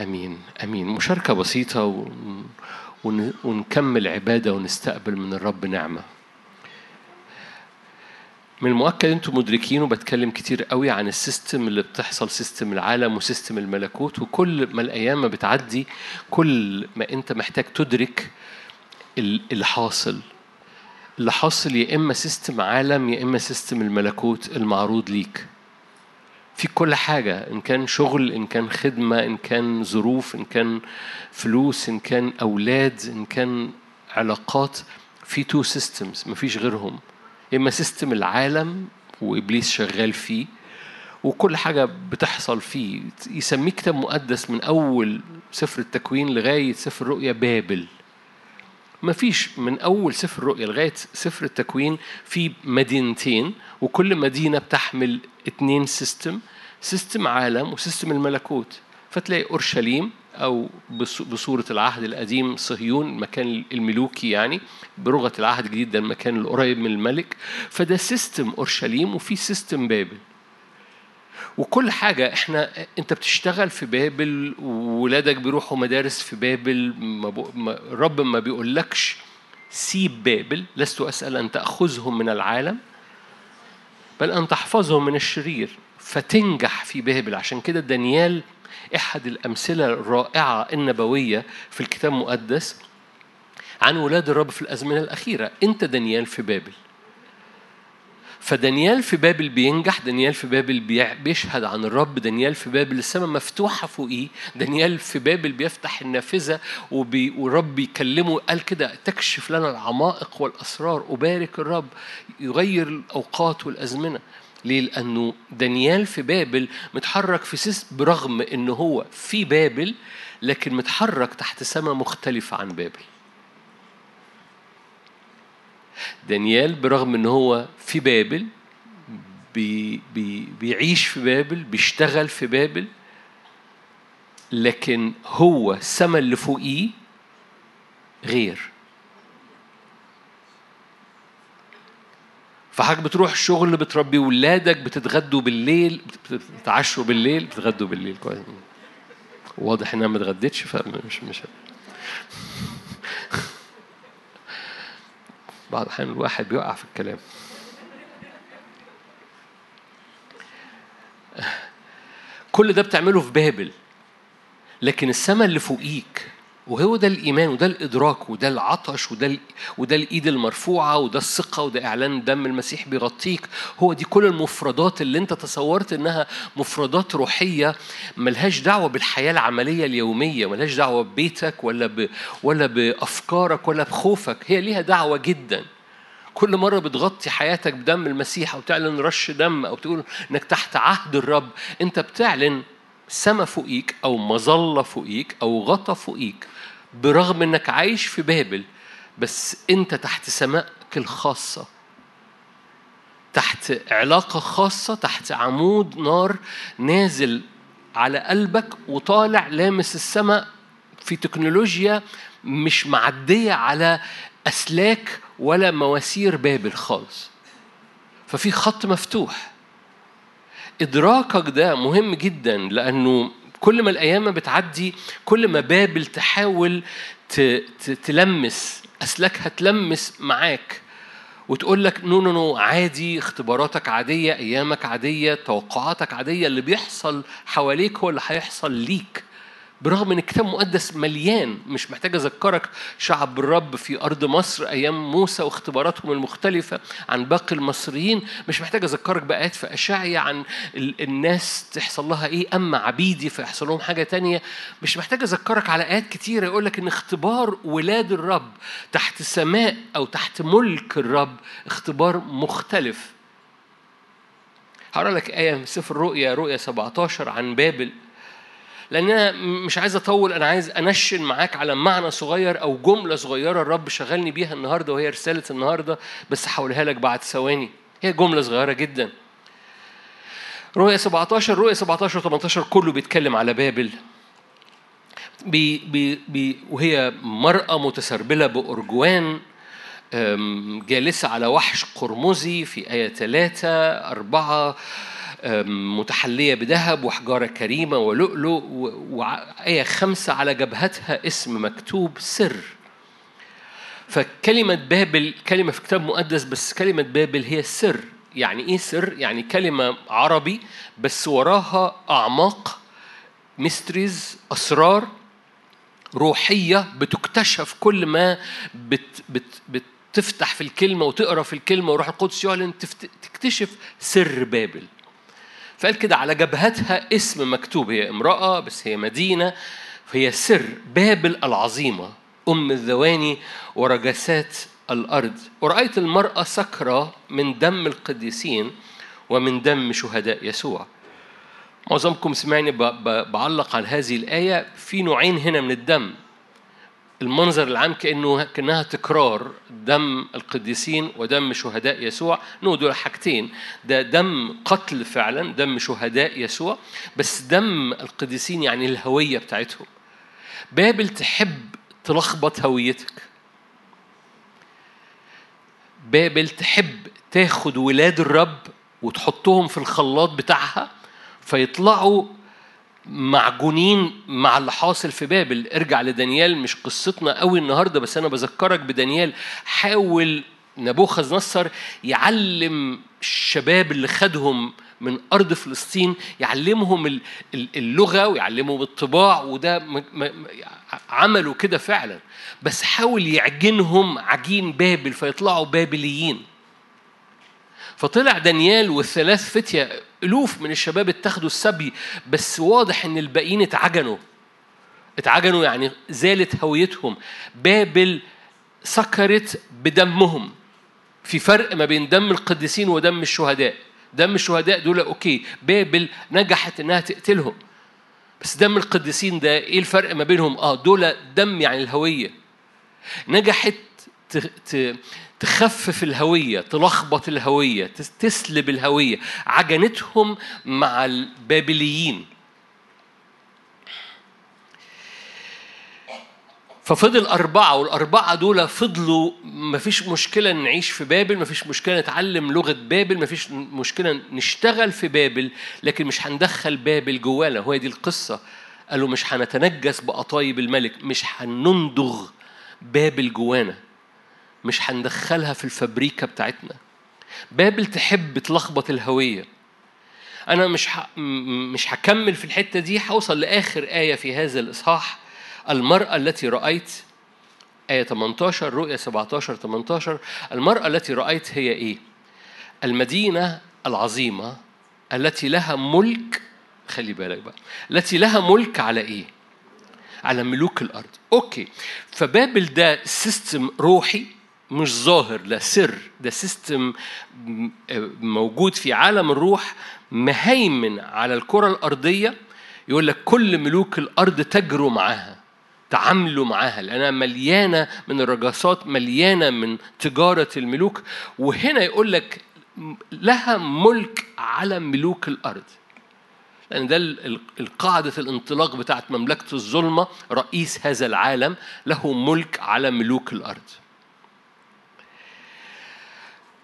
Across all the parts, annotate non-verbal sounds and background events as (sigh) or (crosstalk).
أمين أمين. مشاركة بسيطة. ونكمل عبادة ونستقبل من الرب نعمة. من المؤكد أنتم مدركين وبتكلم كتير قوي عن ال system اللي بتحصل system العالم و system الملكوت وكل ما الأيام ما بتعدي كل ما أنت محتاج تدرك ال- اللي حاصل. اللي حاصل يا إما system عالم يا إما system الملكوت المعروض ليك. في كل حاجة إن كان شغل إن كان خدمة إن كان ظروف إن كان فلوس إن كان أولاد إن كان علاقات في two systems مفيش غيرهم. إما system العالم وإبليس شغال فيه وكل حاجة بتحصل فيه. يسميه كتاب مقدس من أول سفر التكوين لغاية سفر الرؤيا بابل. ما فيش من أول سفر الرؤيا لغاية سفر التكوين في مدينتين وكل مدينة بتحمل اتنين system system عالم و system الملكوت. فتلاقي أورشليم أو بص- بصورة العهد القديم صهيون المكان الملوكي يعني بلغة العهد الجديد ده المكان القريب من الملك. فده system أورشليم وفي system بابل. وكل حاجة إحنا أنت بتشتغل في بابل وولادك بيروحوا مدارس في بابل ما بو ما الرب ما بيقولكش سيب بابل لست أسأل أن تأخذهم من العالم بل أن تحفظهم من الشرير. فتنجح في بابل عشان كده دانيال أحد الأمثلة الرائعة النبوية في الكتاب المقدس عن ولاد الرب في الأزمنة الأخيرة. أنت دانيال في بابل. فدانيال في بابل بينجح دانيال في بابل بيشهد عن الرب دانيال في بابل السماء مفتوحة فوقيه دانيال في بابل بيفتح النافذة وبي والرب بيكلمه قال كده تكشف لنا العمائق والأسرار أبارك الرب يغير الأوقات والأزمنة. ليه؟ لأنه دانيال في بابل متحرك في sys برغم إن هو في بابل لكن متحرك تحت سماء مختلفة عن بابل دانيال برغم إن هو في بابل بي بي بيعيش في بابل بيشتغل في بابل لكن هو السما اللي فوقيه غير فحضرتك بتروح الشغل بتربي ولادك بتتغدوا بالليل بتتعشوا بالليل بتتغدوا بالليل. كويس. واضح إنها ما اتغدتش فمش مش بعض الأحيان الواحد بيقع في الكلام. كل ده بتعمله في بابل لكن السماء اللي فوقيك وهو ده الإيمان وده الإدراك وده العطش وده. وده الإيد المرفوعة وده الثقة وده إعلان دم المسيح بيغطيك هو دي كل المفردات اللي أنت تصورت إنها مفردات روحية ملهاش دعوة بالحياة العملية اليومية ملهاش دعوة ببيتك ولا ب... ولا بأفكارك ولا بخوفك هي ليها دعوة جدا كل مرة بتغطي حياتك بدم المسيح أو تعلن رش دم أو تقول إنك تحت عهد الرب أنت بتعلن سما فوقيك أو مظلة فوقيك أو غطا فوقيك برغم إنك عايش في بابل بس أنت تحت سمائك الخاصة. تحت علاقة خاصة تحت عمود نار نازل على قلبك وطالع لامس السماء في تكنولوجيا مش معدية على أسلاك ولا مواسير بابل خالص. ففي خط مفتوح. إدراكك ده مهم جدا لأنه كل ما الأيام بتعدي كل ما بابل تحاول تلمس أسلاكها تلمس معاك وتقول لك no no no عادي اختباراتك عادية أيامك عادية توقعاتك عادية اللي بيحصل حواليك هو اللي هيحصل ليك. برغم إن الكتاب المقدس مليان مش محتاج أذكرك شعب الرب في أرض مصر أيام موسى واختباراتهم المختلفة عن باقي المصريين مش محتاج أذكرك بآيات في اشعيا عن ال- الناس تحصل لها إيه اما عبيدي فيحصل لهم حاجة تانية. مش محتاج أذكرك على آيات كتيرة يقول لك إن اختبار ولاد الرب تحت سماء أو تحت ملك الرب اختبار مختلف. هقرأ لك آية من سفر الرؤيا رؤيا 17 عن بابل. لأن أنا مش عايز أطول أنا عايز أنشن معاك على معنى صغير أو جملة صغيرة الرب شغلني بيها النهارده وهي رسالة النهارده بس هقولها لك بعد ثواني. هي جملة صغيرة جدا. رؤيا 17 رؤيا 17 18 كله بيتكلم على بابل. بي بي بي وهي مرأة متسربلة بأرجوان جالسة على وحش قرمزي في آية ثلاثة أربعة متحلية بذهب وحجارة كريمة ولؤلؤ وآية خمسة على جبهتها اسم مكتوب سر. فكلمة بابل كلمة في كتاب مقدس بس كلمة بابل هي السر يعني إيه سر؟ يعني كلمة عربي بس وراها أعماق ميستريز أسرار روحية بتكتشف كل ما بت بت بتفتح في الكلمة وتقرأ في الكلمة وروح القدس يعلن تكتشف سر بابل. فقال كده على جبهتها اسم مكتوب هي امرأة بس هي مدينة فهي سر بابل العظيمة أم الذواني ورجسات الأرض. ورأيت المرأة سكرة من دم القديسين ومن دم شهداء يسوع. معظمكم سمعني بعلق على هذه الآية في نوعين هنا من الدم. المنظر العام كأنه كأنها تكرار دم القديسين ودم شهداء يسوع. نو دول حاجتين. ده دم قتل فعلا دم شهداء يسوع بس دم القديسين يعني الهوية بتاعتهم. بابل تحب تلخبط هويتك. بابل تحب تاخد ولاد الرب وتحطهم في الخلاط بتاعها فيطلعوا معجونين مع اللي حاصل في بابل. ارجع لدانيال مش قصتنا قوي النهارده بس أنا بذكرك بدانيال. حاول نبوخذ نصر يعلم الشباب اللي خدهم من أرض فلسطين يعلمهم اللغة ويعلمهم الطباع وده عملوا كده فعلا. بس حاول يعجنهم عجين بابل فيطلعوا بابليين. فطلع دانيال والثلاث فتية ألوف من الشباب اتخذوا السبي بس واضح إن الباقيين اتعجنوا. اتعجنوا يعني زالت هويتهم. بابل سكرت بدمهم. في فرق ما بين دم القديسين ودم الشهداء. دم الشهداء دول أوكي بابل نجحت إنها تقتلهم. بس دم القديسين ده إيه الفرق ما بينهم؟ آه دول دم يعني الهوية. نجحت تخفف الهوية تلخبط الهوية تسلب الهوية. عجنتهم مع البابليين. ففضل أربعة والأربعة دول فضلوا مفيش مشكلة نعيش في بابل مفيش مشكلة نتعلم لغة بابل مفيش مشكلة نشتغل في بابل لكن مش هندخل بابل جوانا. هو دي القصة. قالوا مش هنتنجس بقطايب الملك مش هنندغ بابل جوانا. مش هندخلها في الفبريكة بتاعتنا. بابل تحب تلخبط الهوية. أنا مش ح... مش هكمل في الحتة دي هوصل لآخر آية في هذا الإصحاح. المرأة التي رأيت آية 18 رؤية 17 18 المرأة التي رأيت هي إيه؟ المدينة العظيمة التي لها ملك خلي بالك بقى التي لها ملك على إيه؟ على ملوك الأرض. okay. فبابل ده system روحي مش ظاهر لا سر ده system موجود في عالم الروح مهيمن على الكرة الأرضية. يقول لك كل ملوك الأرض تجروا معاها تعاملوا معاها لأنها مليانة من الرجاسات مليانة من تجارة الملوك. وهنا يقول لك لها ملك على ملوك الأرض. لأن ده القاعدة الانطلاق بتاعت مملكة الظلمة رئيس هذا العالم له ملك على ملوك الأرض.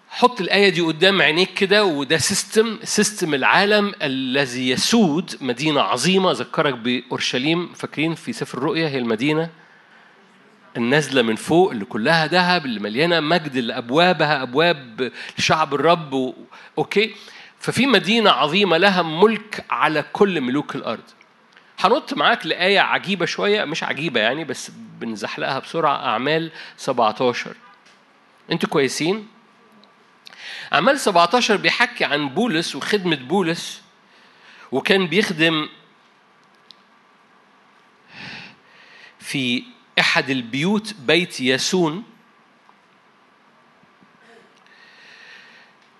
حط الآية دي قدام عينيك كده وده system system العالم الذي يسود مدينة عظيمة. ذكرك بأورشليم فاكرين في سفر الرؤيا؟ هي المدينة النازلة من فوق اللي كلها ذهب اللي مليانة مجد اللي أبوابها أبواب لشعب الرب. و... أوكي؟ ففي مدينة عظيمة لها ملك على كل ملوك الأرض. هنط معاك لآية عجيبة شوية مش عجيبة يعني بس بنزحلقها بسرعة. أعمال 17 أنتوا كويسين؟ أعمال 17 بيحكي عن بولس وخدمة بولس وكان بيخدم في أحد البيوت بيت ياسون.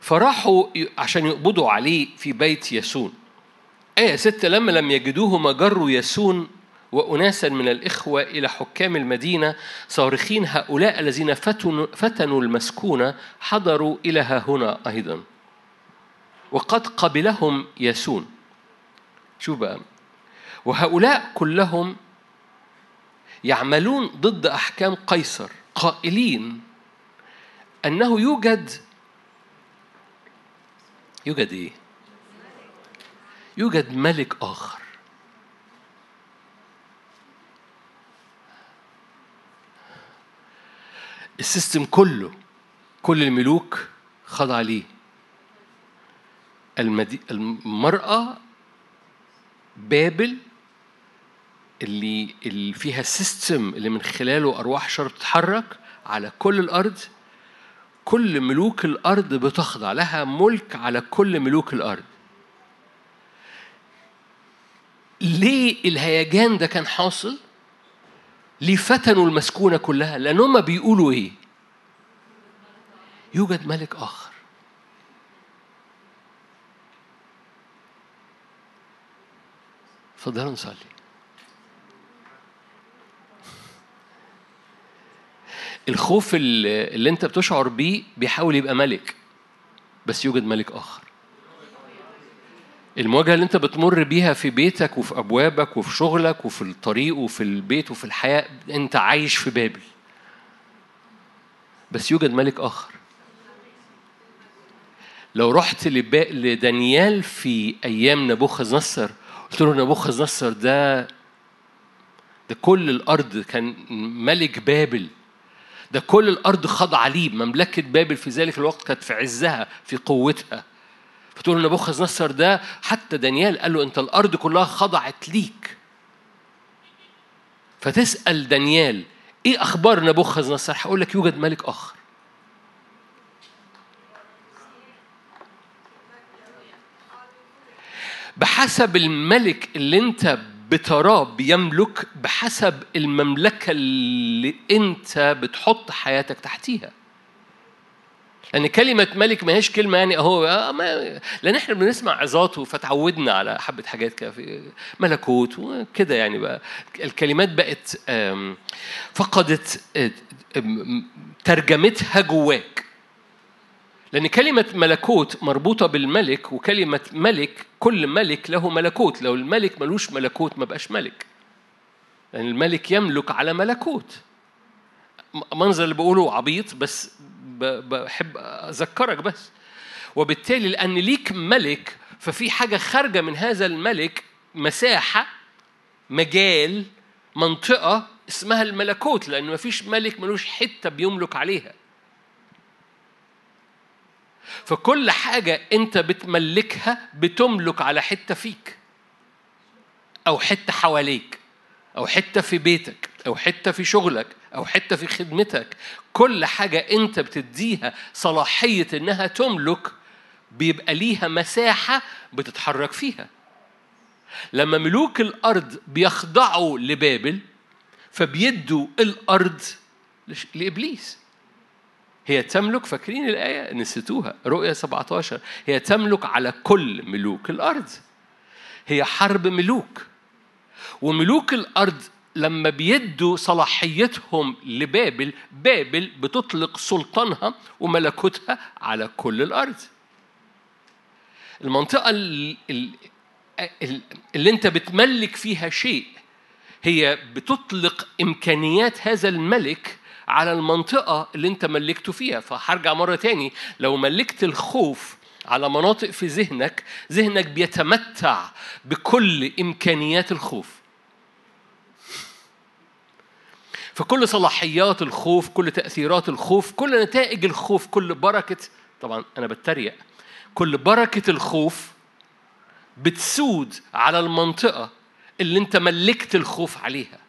فراحوا عشان يقبضوا عليه في بيت ياسون. آية ستة لما لم يجدوه مجروا ياسون وأناسا من الإخوة إلى حكام المدينة صارخين هؤلاء الذين فتنوا, المسكونة حضروا إلى هنا أيضا. وقد قبلهم ياسون. شوف بقى؟ وهؤلاء كلهم يعملون ضد أحكام قيصر قائلين أنه يوجد يوجد إيه؟ يوجد ملك آخر. السيستم كله كل الملوك خضع ليه. المدي... المرأة بابل اللي اللي فيها سيستم اللي من خلاله أرواح شر تتحرك على كل الأرض. كل ملوك الأرض بتخضع لها ملك على كل ملوك الأرض. ليه الهيجان ده كان حاصل؟ ليه فتنوا المسكونة كلها؟ لأن هم بيقولوا إيه؟ يوجد ملك آخر اتفضلوا نصلي الخوف اللي أنت بتشعر بيه بيحاول يبقى ملك بس يوجد ملك آخر المواجهة اللي انت بتمر بيها في بيتك وفي أبوابك وفي شغلك وفي الطريق وفي البيت وفي الحياة انت عايش في بابل. بس يوجد ملك آخر. لو رحت. لدانيال في أيام نبوخذ نصر قلت له نبوخذ نصر ده ده كل الأرض كان ملك بابل. ده كل الأرض خاضعة ليه. مملكة بابل في ذلك الوقت كانت في عزها في قوتها. فتقول نبوخذ نصر ده حتى دانيال قال له أنت الأرض كلها خضعت ليك. فتسأل دانيال إيه أخبار نبوخذ نصر هقول لك يوجد ملك آخر. بحسب الملك اللي أنت بتراه بيملك بحسب المملكة اللي أنت بتحط حياتك تحتيها. لأن كلمة ملك ما هيش كلمة يعني أهو آه لأن إحنا بنسمع عظات فتعودنا على حبة حاجات كده ملكوت وكده يعني بقى. الكلمات بقت فقدت آه، ترجمتها جواك. لأن كلمة ملكوت مربوطة بالملك وكلمة ملك كل ملك له ملكوت. لو الملك ملوش ملكوت ما بقاش ملك. لأن الملك يملك على ملكوت. منظر اللي بقوله عبيط بس بحب أذكرك بس. وبالتالي لأن ليك ملك ففي حاجة خارجة من هذا الملك مساحة مجال منطقة اسمها الملكوت لأن مفيش ملك ملوش حتة بيملك عليها. فكل حاجة أنت بتملكها بتملك على حتة فيك أو حتة حواليك أو حتة في بيتك أو حتة في شغلك. أو حتة في خدمتك كل حاجة أنت بتديها صلاحية إنها تملك بيبقى ليها مساحة بتتحرك فيها. لما ملوك الأرض بيخضعوا لبابل فبيدوا الأرض لإبليس. هي تملك فاكرين الآية؟ نسيتوها. رؤية 17 هي تملك على كل ملوك الأرض. هي حرب ملوك. وملوك الأرض لما بيدوا صلاحيتهم لبابل بابل بتطلق سلطانها وملكوتها على كل الأرض. المنطقة ال- ال- ال- اللي انت بتملك فيها شيء هي بتطلق إمكانيات هذا الملك على المنطقة اللي أنت ملكته فيها. فهرجع مرة تاني لو ملكت الخوف على مناطق في ذهنك ذهنك بيتمتع بكل إمكانيات الخوف. فكل صلاحيات الخوف كل تأثيرات الخوف كل نتائج الخوف كل بركة طبعا أنا بتريق. كل بركة الخوف بتسود على المنطقة اللي أنت ملكت الخوف عليها.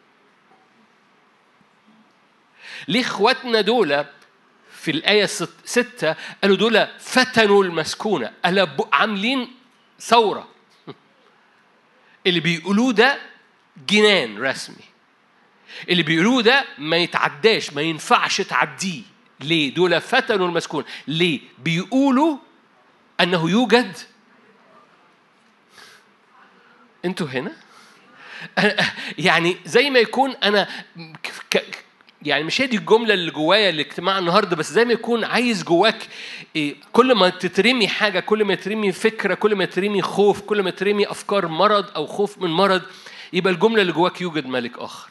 ليه اخواتنا دول في الآية ست- ستة قالوا دول فتنوا المسكونة. قالوا عاملين ثورة. (laughs) اللي بيقولوه ده جنان رسمي. اللي بيقولوه ده ما يتعداش ما ينفعش تعديه. ليه؟ دول فتنوا المسكون. ليه؟ بيقولوا أنه يوجد. أنتوا هنا؟ (laughs) يعني زي ما يكون أنا يعني مش هي دي الجملة اللي جوايا الاجتماع النهارده بس زي ما يكون عايز جواك إيه، كل ما تترمي حاجة كل ما ترمي فكرة كل ما ترمي خوف كل ما ترمي أفكار مرض أو خوف من مرض يبقى الجملة اللي جواك يوجد ملك آخر.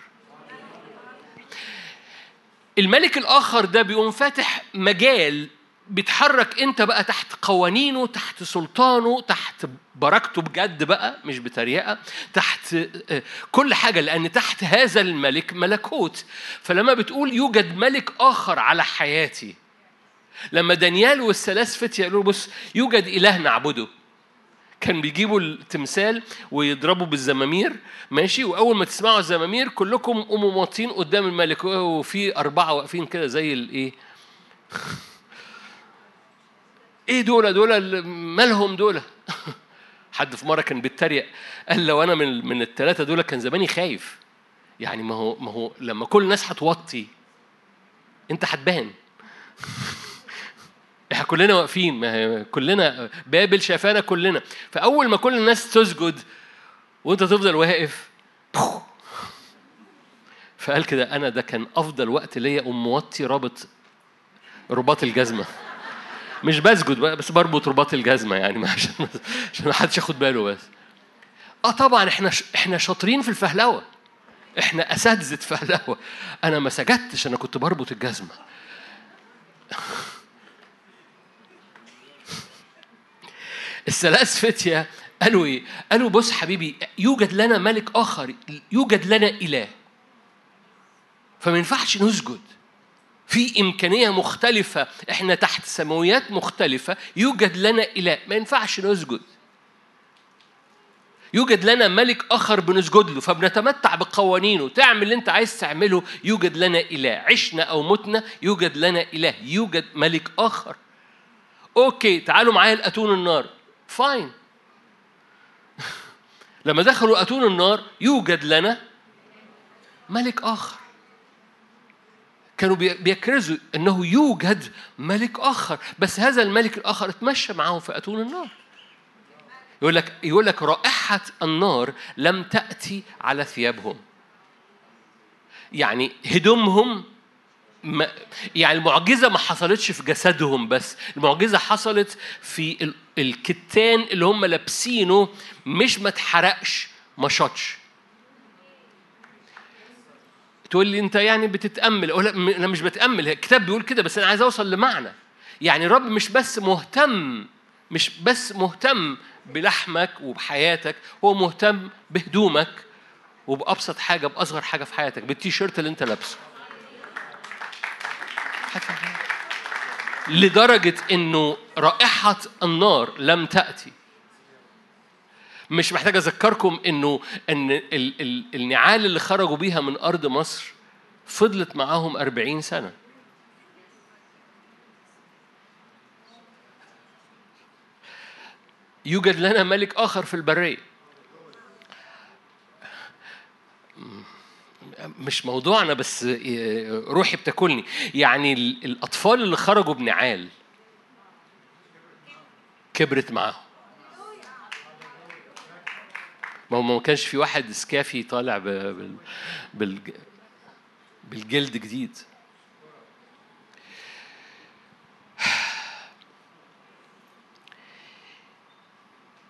الملك الآخر ده بيقوم فاتح مجال بيتحرك انت بقى تحت قوانينه تحت سلطانه تحت بركته بجد بقى مش بتريقة تحت آه، كل حاجة لأن تحت هذا الملك ملكوت. فلما بتقول يوجد ملك آخر على حياتي لما دانيال والثلاث فتية يقولوا بص يوجد إله نعبده. كان بيجيبوا التمثال ويضربوا بالزمامير ماشي؟ وأول ما تسمعوا الزمامير كلكم قوموا موطين قدام الملك. وفي أربعة واقفين كده زي الايه (laughs) إيه؟ دول؟ دول مالهم دول؟ (laughs) حد في مرة كان بيتريق قال لو أنا من من الثلاثه دول كان زماني خايف. يعني ما هو ما هو لما كل الناس هتوطي أنت هتبان. (laughs) إحنا كلنا واقفين ما كلنا بابل شافانا كلنا. فأول ما كل الناس تسجد وأنت تفضل واقف فقال كده أنا ده كان أفضل وقت ليا ام موطي رابط رباط الجزمة. مش بسجد بس بربط رباط الجزمة يعني عشان عشان ما حدش ياخد باله بس. آه طبعا إحنا إحنا شاطرين في الفهلوة. إحنا أساتذة فهلوة. أنا ما سجدتش أنا كنت بربط الجزمة. الثلاث فتية قالوا إيه؟ قالوا بص حبيبي يوجد لنا ملك آخر يوجد لنا إله. فما ينفعش نسجد. في إمكانية مختلفة إحنا تحت سماويات مختلفة يوجد لنا إله. ما ينفعش نسجد. يوجد لنا ملك آخر بنسجد له فبنتمتع بقوانينه. تعمل اللي أنت عايز تعمله يوجد لنا إله. عشنا أو متنا يوجد لنا إله. يوجد ملك آخر. okay تعالوا معايا لأتون النار. fine (laughs) لما دخلوا أتون النار يوجد لنا ملك آخر. كانوا بيكرزوا إنه يوجد ملك آخر. بس هذا الملك الآخر اتمشى معاهم في اتون النار. يقول لك يقول لك رائحة النار لم تأتي على ثيابهم. يعني هدومهم ما يعني المعجزة ما حصلتش في جسدهم بس المعجزة حصلت في الكتان اللي هم لابسينه مش ما اتحرقش ما شطش. تقول لي انت يعني بتتأمل؟ أقول أنا مش بتأمل الكتاب بيقول كده بس أنا عايز أوصل لمعنى. يعني الرب مش بس مهتم مش بس مهتم بلحمك وبحياتك هو مهتم بهدومك وبأبسط حاجة بأصغر حاجة في حياتك بالتيشيرت اللي انت لابسه. لدرجة إنه رائحة النار لم تأتي. مش محتاج أذكركم إنه إن ال ال النعال اللي خرجوا بيها من أرض مصر فضلت معاهم أربعين سنة. يوجد لنا ملك آخر في البرية. مش موضوعنا بس روحي بتاكلني. يعني الأطفال اللي خرجوا بنعال كبرت معاهم. ما هو ما كانش في واحد سكافي طالع بال... بال... بالجلد جديد.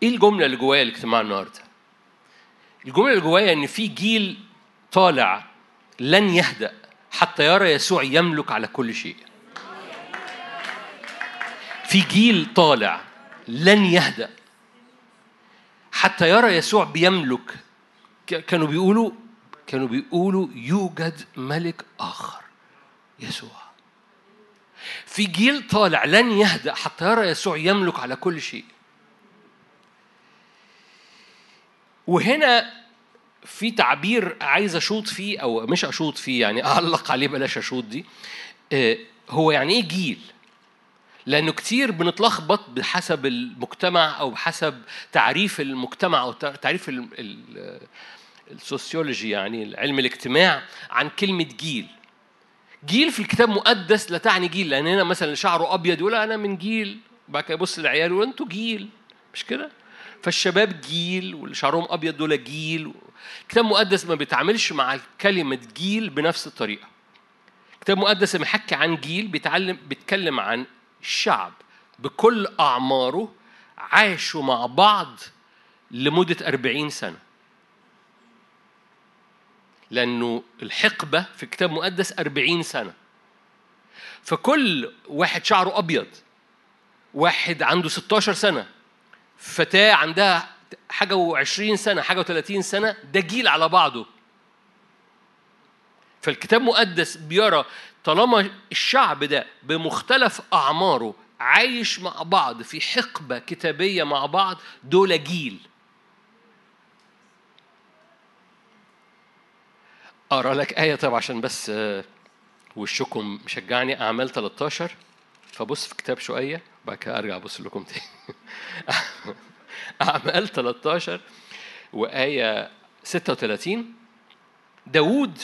إيه الجملة اللي جوايا الاجتماع النهارده؟ الجملة اللي جوايا إن في جيل طالع لن يهدأ حتى يرى يسوع يملك على كل شيء. في جيل طالع لن يهدأ حتى يرى يسوع بيملك. كانوا بيقولوا كانوا بيقولوا يوجد ملك آخر يسوع. في جيل طالع لن يهدأ حتى يرى يسوع يملك على كل شيء. وهنا في تعبير عايز أشوط فيه أو مش أشوط فيه يعني أعلق عليه بلاش أشوط دي. آه، هو يعني إيه جيل؟ لأنه كتير بنتلخبط بحسب المجتمع أو بحسب تعريف المجتمع أو تعريف ال sociology يعني علم الاجتماع عن كلمة جيل. جيل في الكتاب مقدس لا تعني جيل لأن هنا مثلا شعره أبيض يقول أنا من جيل وبعد كده يبص للعيال يقول أنتوا جيل مش كده؟ فالشباب جيل واللي شعرهم أبيض دول جيل الكتاب المقدس ما بيتعاملش مع كلمة جيل بنفس الطريقة. الكتاب المقدس لما يحكي عن جيل بيتعلم بيتكلم عن الشعب بكل أعماره عاشوا مع بعض لمدة أربعين سنة. لأنه الحقبة في الكتاب المقدس أربعين سنة. فكل واحد شعره أبيض واحد عنده 16 سنة فتاة عندها حاجة و20 سنة حاجة و30 سنة ده جيل على بعضه. فالكتاب المقدس بيرى طالما الشعب ده بمختلف أعماره عايش مع بعض في حقبة كتابية مع بعض دول جيل. أقرأ لك آية طبعا عشان بس آه، وشكم مشجعني. أعمال 13 فبص في كتاب شوية بعد كده أرجع أبص لكم تاني. (laughs) أعمال 13 وآية 36 داوود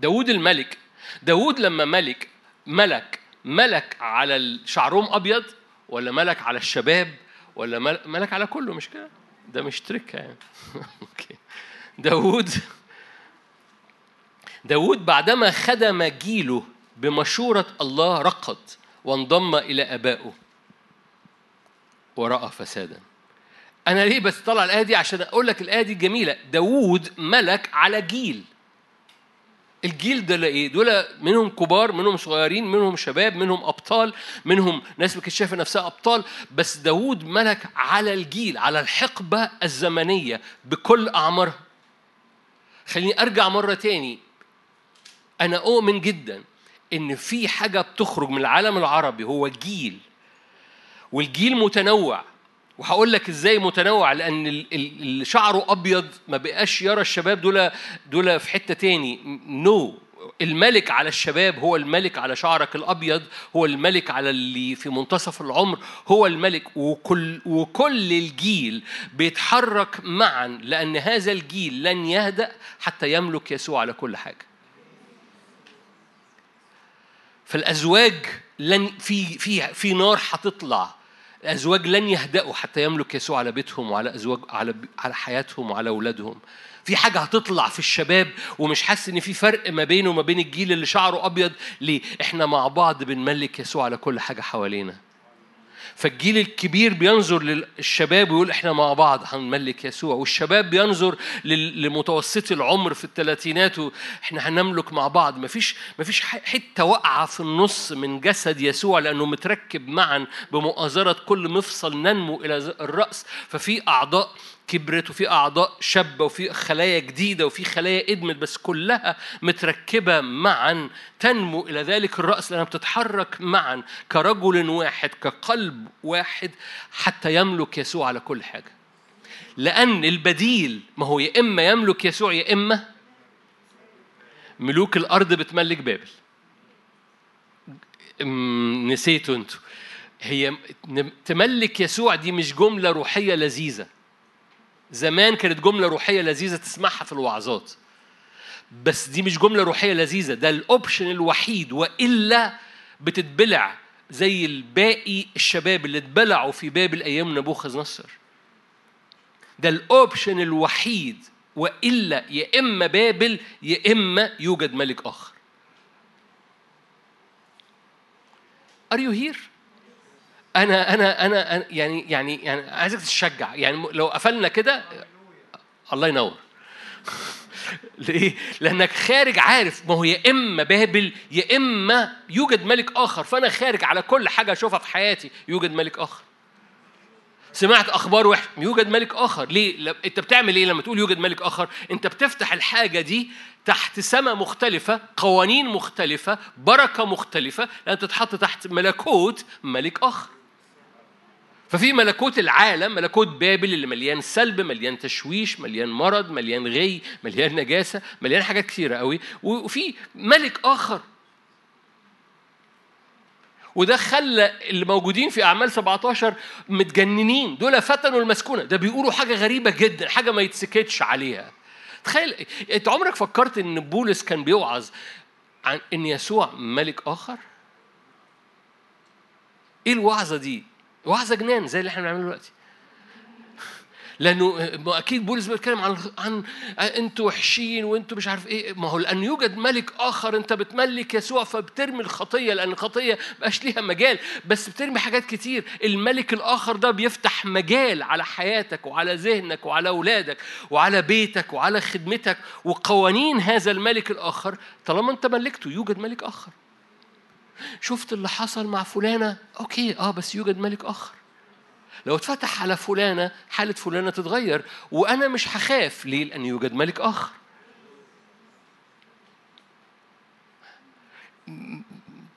داوود الملك داوود لما ملك ملك ملك على شعرهم أبيض ولا ملك على الشباب ولا ملك على كله مش كده؟ ده مش تركة يعني. (laughs) أوكي. داوود داود بعدما خدم جيله بمشورة الله رقد وانضم إلى أبائه ورأى فسادا. أنا ليه بس طلع الآية دي؟ عشان أقول لك الآية دي جميلة. داوود ملك على جيل. الجيل ده إيه؟ دول منهم كبار منهم صغيرين منهم شباب منهم أبطال منهم ناس ما كانتش شايفة نفسها أبطال. بس داوود ملك على الجيل على الحقبة الزمنية بكل أعمارها. خليني أرجع مرة تاني. أنا أؤمن جدا إن في حاجة بتخرج من العالم العربي هو جيل. والجيل متنوع. وهقول لك إزاي متنوع لأن اللي شعره أبيض ما بقاش يرى الشباب دول دول في حتة تاني. نو no. الملك على الشباب هو الملك على شعرك الأبيض هو الملك على اللي في منتصف العمر هو الملك. وكل وكل الجيل بيتحرك معا لأن هذا الجيل لن يهدأ حتى يملك يسوع على كل حاجة. فالأزواج لن في في في نار هتطلع. الازواج لن يهدأوا حتى يملك يسوع على بيتهم وعلى أزواج على على حياتهم وعلى أولادهم في حاجة هتطلع في الشباب ومش حاسس إن في فرق ما بينه وما بين الجيل اللي شعره أبيض ليه؟ إحنا مع بعض بنملك يسوع على كل حاجة حوالينا. فالجيل الكبير بينظر للشباب ويقول إحنا مع بعض هنملك يسوع. والشباب بينظر لمتوسطي العمر في الثلاثينات إحنا هنملك مع بعض. مفيش مفيش حتة واقعة في النص من جسد يسوع لأنه متركب معا بمؤازرة كل مفصل ننمو إلى الرأس. ففي أعضاء كبرت وفي أعضاء شابة وفي خلايا جديدة وفي خلايا إدمت بس كلها متركبة معا تنمو إلى ذلك الرأس لأنها بتتحرك معا كرجل واحد كقلب واحد حتى يملك يسوع على كل حاجة. لأن البديل ما هو يا إما يملك يسوع يا إما ملوك الأرض بتملك بابل. نسيتوا أنتوا. هي تملك يسوع دي مش جملة روحية لذيذة. زمان كانت جملة روحية لذيذة تسمعها في الوعظات. بس دي مش جملة روحية لذيذة ده الأوبشن الوحيد وإلا بتتبلع زي الباقي الشباب اللي اتبلعوا في باب الأيام نبوخذ نصر ده الأوبشن الوحيد وإلا يا إما بابل يا إما يوجد ملك آخر. Are you here؟ أنا أنا أنا يعني يعني يعني عايزك تتشجع يعني لو قفلنا كده الله ينور (laughs) ليه؟ لأنك خارج عارف ما هو يا إما بابل يا إما يوجد ملك آخر فأنا خارج على كل حاجة أشوفها في حياتي يوجد ملك آخر سمعت أخبار وحشة يوجد ملك آخر ليه؟ أنت بتعمل إيه لما تقول يوجد ملك آخر؟ أنت بتفتح الحاجة دي تحت سماء مختلفة قوانين مختلفة بركة مختلفة لأن تتحط تحت ملكوت ملك آخر ففي ملكوت العالم ملكوت بابل اللي مليان سلب مليان تشويش مليان مرض مليان غي مليان نجاسة مليان حاجات كثيرة قوي. وفي ملك آخر. وده خلى اللي موجودين في أعمال 17 متجننين. دول فتنوا المسكونة. ده بيقولوا حاجة غريبة جدا حاجة ما يتسكتش عليها. تخيل انت عمرك فكرت إن بولس كان بيوعظ عن إن يسوع ملك آخر؟ إيه الوعظة دي؟ وعظه جنان زي اللي إحنا بنعمله دلوقتي. لأنه أكيد بولس بيتكلم عن عن أنتوا وحشين وأنتوا مش عارف إيه. ما هو لأن يوجد ملك آخر أنت بتملك يسوع فبترمي الخطية لأن الخطية مبقاش ليها مجال. بس بترمي حاجات كتير. الملك الآخر ده بيفتح مجال على حياتك وعلى ذهنك وعلى أولادك وعلى بيتك وعلى خدمتك وقوانين هذا الملك الآخر. طالما أنت ملكته يوجد ملك آخر. شفت اللي حصل مع فلانة؟ أوكي آه بس يوجد ملك آخر. لو اتفتح على فلانة حالة فلانة تتغير وأنا مش هخاف. ليه؟ لأن يوجد ملك آخر.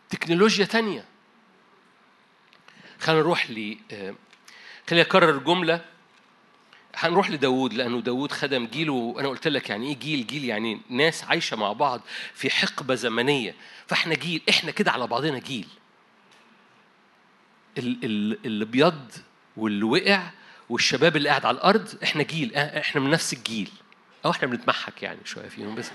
تكنولوجيا تانية. خلينا نروح ل آه، خليني أكرر جملة. هنروح لداود لأنه داود خدم جيل وأنا قلت لك يعني إيه جيل؟ جيل يعني ناس عايشة مع بعض في حقبة زمنية. فإحنا جيل إحنا كده على بعضنا جيل. اللي بيض واللي وقع والشباب اللي قاعد على الأرض إحنا جيل إحنا من نفس الجيل. أو إحنا بنتمحك يعني شوية فيهم بس.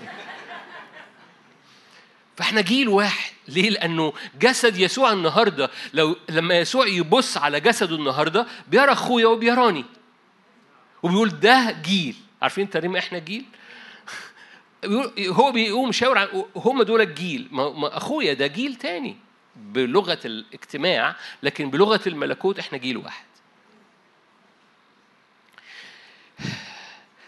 فإحنا جيل واحد. ليه؟ لأنه جسد يسوع النهارده لو لما يسوع يبص على جسده النهارده بيرى أخويا وبيراني. وبيقول ده جيل. عارفين تريم إحنا جيل؟ هو بيقوم شاور عن هم دول الجيل. ما أخويا ده جيل تاني بلغة الاجتماع لكن بلغة الملكوت إحنا جيل واحد.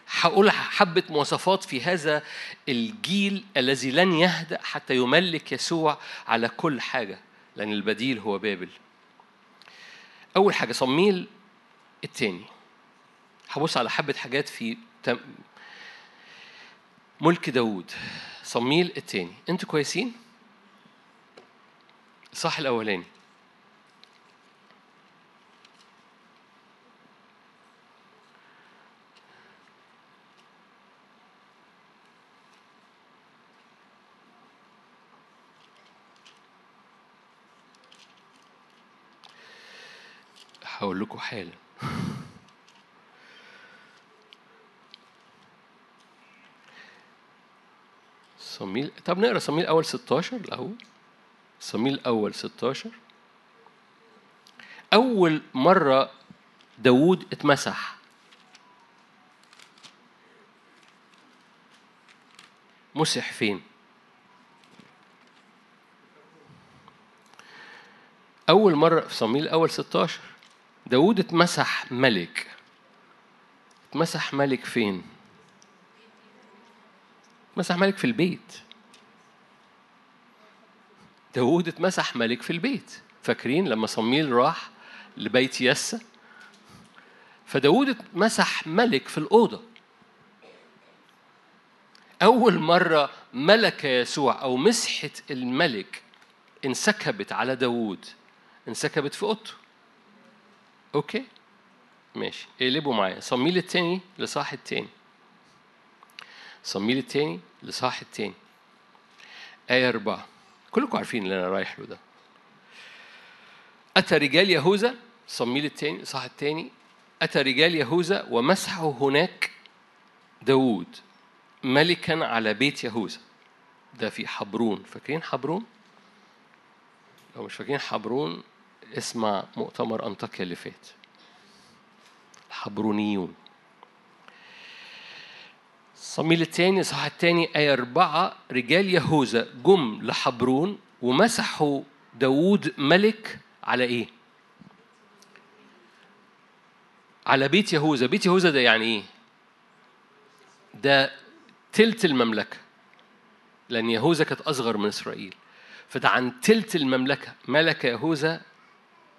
هقول حبة مواصفات في هذا الجيل الذي لن يهدأ حتى يملك يسوع على كل حاجة لأن البديل هو بابل. أول حاجة صميل التاني. هبص على حبة حاجات في ملك داود صميل التاني. أنتوا كويسين؟ صح الأولاني. هقول لكم حالا. صميل. طب نقرأ صميل أول 16 الأول. صميل أول 16 أول مرة داوود اتمسح. مسح فين؟ أول مرة في صميل أول 16 داوود اتمسح ملك. اتمسح ملك فين؟ اتمسح ملك في البيت. داوود اتمسح ملك في البيت. فاكرين لما صميل راح لبيت يسى فداود اتمسح ملك في الأوضة. أول مرة ملك يسوع أو مسحة الملك انسكبت على داوود. انسكبت في أوضته. أوكي؟ ماشي. اقلبوا معايا. صميل التاني لصاح التاني. صميل التاني لصاح التاني. آية أربعة. كلكم عارفين اللي أنا رايح له ده. أتى رجال يهوذا صميل التاني صاح التاني أتى رجال يهوذا ومسحوا هناك داوود ملكا على بيت يهوذا. ده في حبرون. فاكرين حبرون؟ لو مش فاكرين حبرون اسمع مؤتمر أنطاكيا اللي فات. الحبرونيون. صميل الثاني صح الثاني آية أربعة رجال يهوذا جم لحبرون ومسحوا داوود ملك على إيه؟ على بيت يهوذا بيت يهوذا ده يعني إيه؟ ده تلت المملكة لأن يهوذا كانت أصغر من إسرائيل فده عن تلت المملكة ملك يهوذا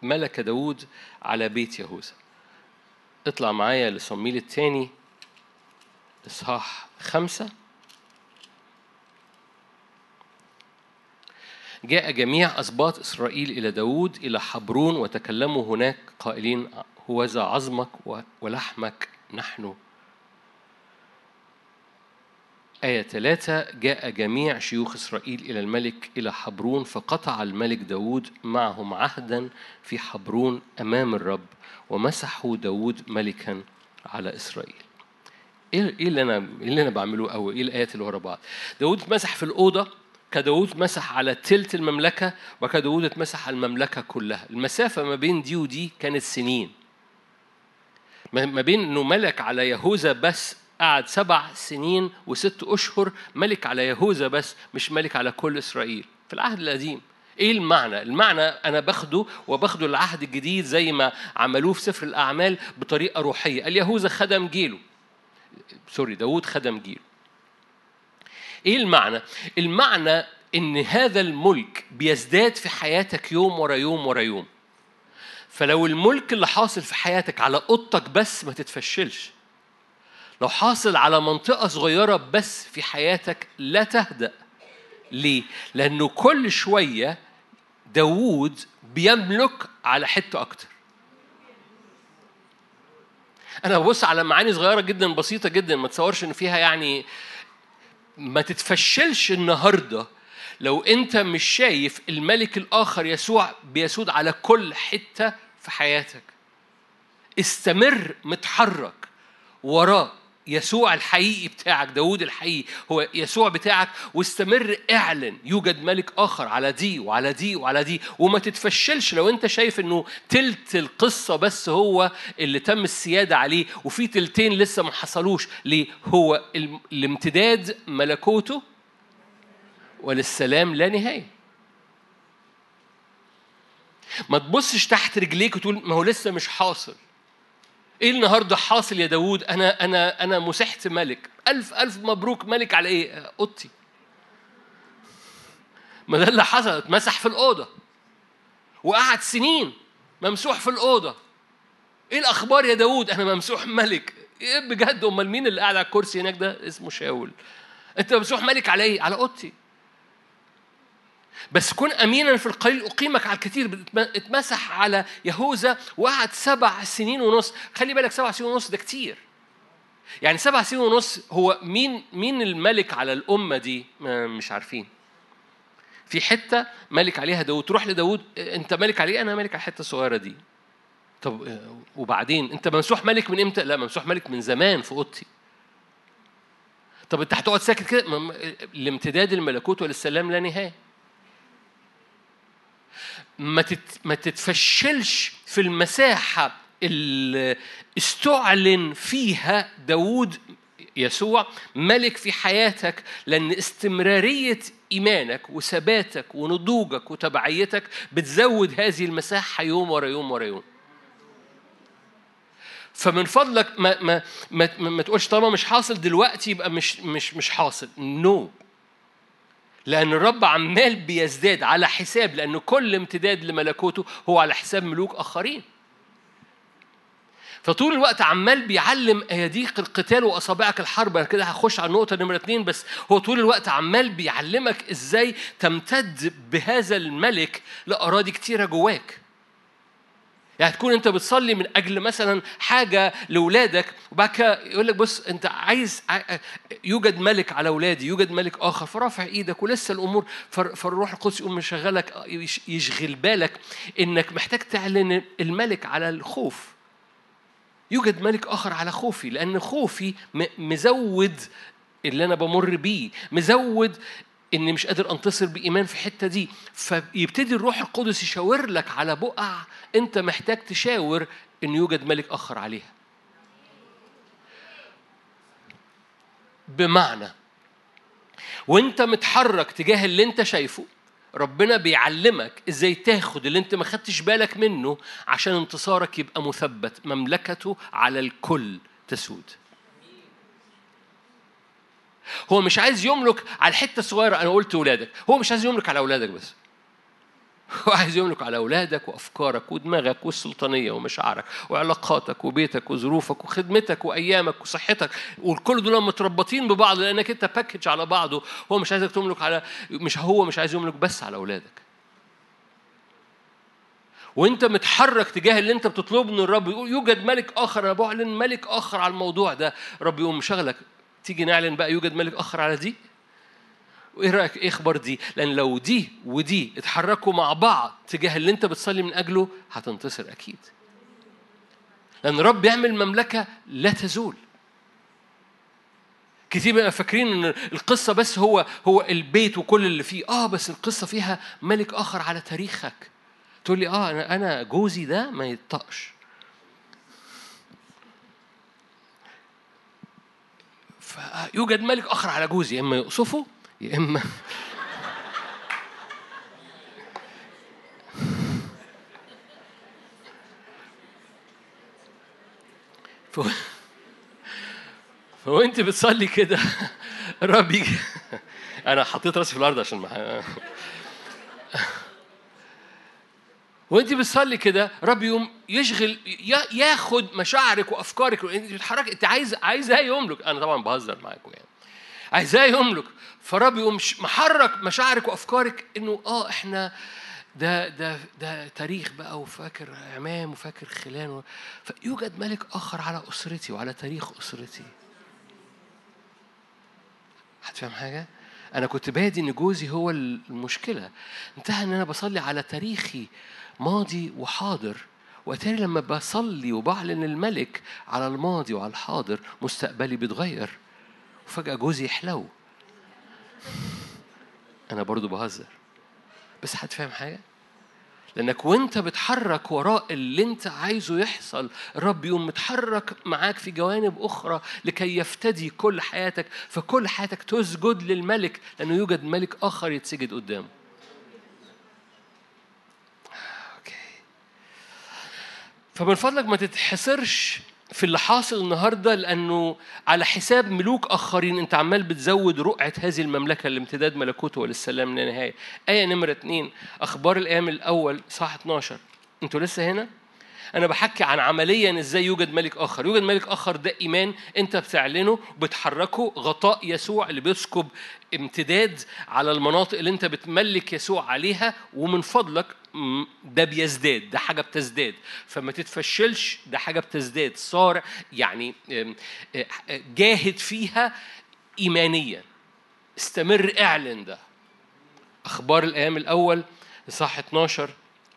ملك داود على بيت يهوذا اطلع معايا لصميل الثاني إصحاح خمسة. جاء جميع أسباط إسرائيل إلى داود إلى حبرون وتكلموا هناك قائلين هوذا عظمك ولحمك نحن. آية ثلاثة. جاء جميع شيوخ إسرائيل إلى الملك إلى حبرون فقطع الملك داود معهم عهدا في حبرون أمام الرب ومسحوا داود ملكا على إسرائيل. إيه إيه اللي أنا إيه اللي أنا بعمله أو إيه الآيات اللي ورا بعض؟ داود اتمسح في الأوضة كداود اتمسح على تلت المملكة وكداود اتمسح على المملكة كلها. المسافة ما بين دي ودي كانت سنين. ما بين إنه ملك على يهوذا بس قعد سبع سنين وست أشهر ملك على يهوذا بس مش ملك على كل إسرائيل. في العهد القديم. إيه المعنى؟ المعنى أنا باخده وباخده العهد الجديد زي ما عملوه في سفر الأعمال بطريقة روحية، اليهوذا خدم جيله. سوري داوود خدم جيل إيه المعنى؟ المعنى إن هذا الملك بيزداد في حياتك يوم ورا يوم ورا يوم. فلو الملك اللي حاصل في حياتك على أوضتك بس ما تتفشلش لو حاصل على منطقة صغيرة بس في حياتك لا تهدأ. ليه؟ لأنه كل شوية داوود بيملك على حتة أكتر. أنا ببص على معاني صغيرة جدا بسيطة جدا ما تصورش إن فيها يعني ما تتفشلش النهارده. لو أنت مش شايف الملك الآخر يسوع بيسود على كل حتة في حياتك استمر متحرك وراه يسوع الحقيقي بتاعك داود الحقيقي هو يسوع بتاعك واستمر اعلن يوجد ملك آخر على دي وعلى دي وعلى دي وما تتفشلش لو انت شايف انه تلت القصة بس هو اللي تم السيادة عليه وفي تلتين لسه ما حصلوش ليه هو الامتداد ملكوته وللسلام لا نهاية. ما تبصش تحت رجليك وتقول ما هو لسه مش حاصل. إيه النهارده حاصل يا داوود؟ أنا أنا أنا مسحت ملك. ألف ألف مبروك ملك على إيه؟ أوضتي. ما ده اللي حصل. اتمسح في الأوضة. وقعد سنين ممسوح في الأوضة. إيه الأخبار يا داوود؟ أنا ممسوح ملك. إيه بجد؟ أمال مين اللي قاعد على الكرسي هناك ده؟ اسمه شاول. أنت ممسوح ملك على إيه؟ على أوضتي. بس كن أمينا في القليل أقيمك على الكثير. اتمسح على يهوذا وقعد سبع سنين ونص. خلي بالك سبع سنين ونص ده كتير. يعني سبع سنين ونص هو مين مين الملك على الأمة دي؟ مش عارفين. في حتة ملك عليها داود تروح لداود أنت ملك عليه؟ أنا ملك على الحتة الصغيرة دي. طب وبعدين؟ أنت ممسوح ملك من إمتى؟ لا ممسوح ملك من زمان في أوضتي. طب أنت هتقعد ساكت كده؟ الامتداد الملكوت وللسلام لا نهاية. ما ما تتفشلش في المساحة اللي استعلن فيها داود يسوع ملك في حياتك لأن استمرارية إيمانك وثباتك ونضوجك وتبعيتك بتزود هذه المساحة يوم ورا يوم ورا يوم فمن فضلك ما ما ما, ما تقولش طالما مش حاصل دلوقتي يبقى مش مش مش حاصل نو no. لأن الرب عمال بيزداد على حساب لأن كل امتداد لملكوته هو على حساب ملوك آخرين. فطول الوقت عمال بيعلم اياديك القتال وأصابعك الحرب. أنا كده هخش على النقطة نمرة اثنين بس هو طول الوقت عمال بيعلمك إزاي تمتد بهذا الملك لأراضي كتيرة جواك. يعني تكون انت بتصلي من أجل مثلا حاجة لاولادك وبعد كده يقول لك بص انت عايز يوجد ملك على اولادي يوجد ملك آخر فرافع إيدك ولسه الأمور فالروح القدس يقوم مشغلك يشغل بالك إنك محتاج تعلن الملك على الخوف. يوجد ملك آخر على خوفي لأن خوفي مزود اللي أنا بمر بيه مزود إني مش قادر أنتصر بإيمان في الحته دي. فيبتدي الروح القدس يشاور لك على بقع أنت محتاج تشاور إن يوجد ملك آخر عليها. بمعنى وأنت متحرك تجاه اللي أنت شايفه ربنا بيعلمك إزاي تاخد اللي أنت ما خدتش بالك منه عشان انتصارك يبقى مثبت مملكته على الكل تسود. هو مش عايز يملك على الحتة الصغيرة. أنا قلت اولادك هو مش عايز يملك على أولادك بس. (laughs) هو عايز يملك على أولادك وأفكارك ودماغك والسلطانية ومشاعرك وعلاقاتك وبيتك وظروفك وخدمتك وأيامك وصحتك. والكل دول متربطين ببعض لأنك أنت باكج على بعضه. هو مش عايزك تملك على مش هو مش عايز يملك بس على أولادك. وأنت متحرك تجاه اللي أنت بتطلبه من الرب. يقول يوجد ملك آخر. أنا بعلن ملك آخر على الموضوع ده. رب يقوم مشغلك تيجي نعلن بقى يوجد ملك آخر على دي؟ وإيه رأيك؟ إيه إخبار دي؟ لأن لو دي ودي اتحركوا مع بعض تجاه اللي أنت بتصلي من أجله هتنتصر أكيد. لأن الرب يعمل مملكة لا تزول. كتير بقى فاكرين إن القصة بس هو هو البيت وكل اللي فيه. آه بس القصة فيها ملك آخر على تاريخك. تقول لي آه أنا أنا جوزي ده ما يطقش. فيوجد ملك آخر على جوزي يا إما يقصفه يا إما (laughs) فوانت بتصلي كده الرب يجي (laughs) أنا حطيت راسي في الأرض عشان ما وانت بتصلي كده رب يوم يشغل ياخد مشاعرك وأفكارك انت بتتحرك انت عايز عايزاه يملك أنا طبعا بهزر معاكم يعني. عايزاه يملك فرب يقوم محرك مشاعرك وأفكارك إنه آه إحنا ده ده ده تاريخ بقى وفاكر عمام وفاكر خلان و... فيوجد ملك آخر على أسرتي وعلى تاريخ أسرتي. هتفهم حاجة؟ أنا كنت بادي إن جوزي هو المشكلة. انتهى إن أنا بصلي على تاريخي ماضي وحاضر. وأتاري لما بصلي وبعلن الملك على الماضي وعلى الحاضر مستقبلي بيتغير. وفجأة جوزي يحلو. أنا برضو بهزر. بس هتفهم حاجة؟ لأنك وأنت بتحرك وراء اللي أنت عايزه يحصل الرب يقوم متحرك معاك في جوانب أخرى لكي يفتدي كل حياتك فكل حياتك تسجد للملك لأنه يوجد ملك آخر يتسجد قدامه. فمن فضلك ما تتحصرش في اللي حاصل النهارده لأنه على حساب ملوك آخرين أنت عمال بتزود رقعة هذه المملكة لامتداد ملكوته وللسلام لا نهاية. آية نمرة اثنين أخبار الأيام الأول صح 12 أنتوا لسه هنا؟ أنا بحكي عن عمليا إزاي يوجد ملك آخر. يوجد ملك آخر ده إيمان. أنت بتعلنه بتحركه. غطاء يسوع اللي بيسكب امتداد على المناطق اللي أنت بتملك يسوع عليها ومن فضلك ده بيزداد. ده حاجة بتزداد. فما تتفشلش ده حاجة بتزداد. صار يعني جاهد فيها إيمانيا. استمر اعلن ده. أخبار الأيام الأول صح 12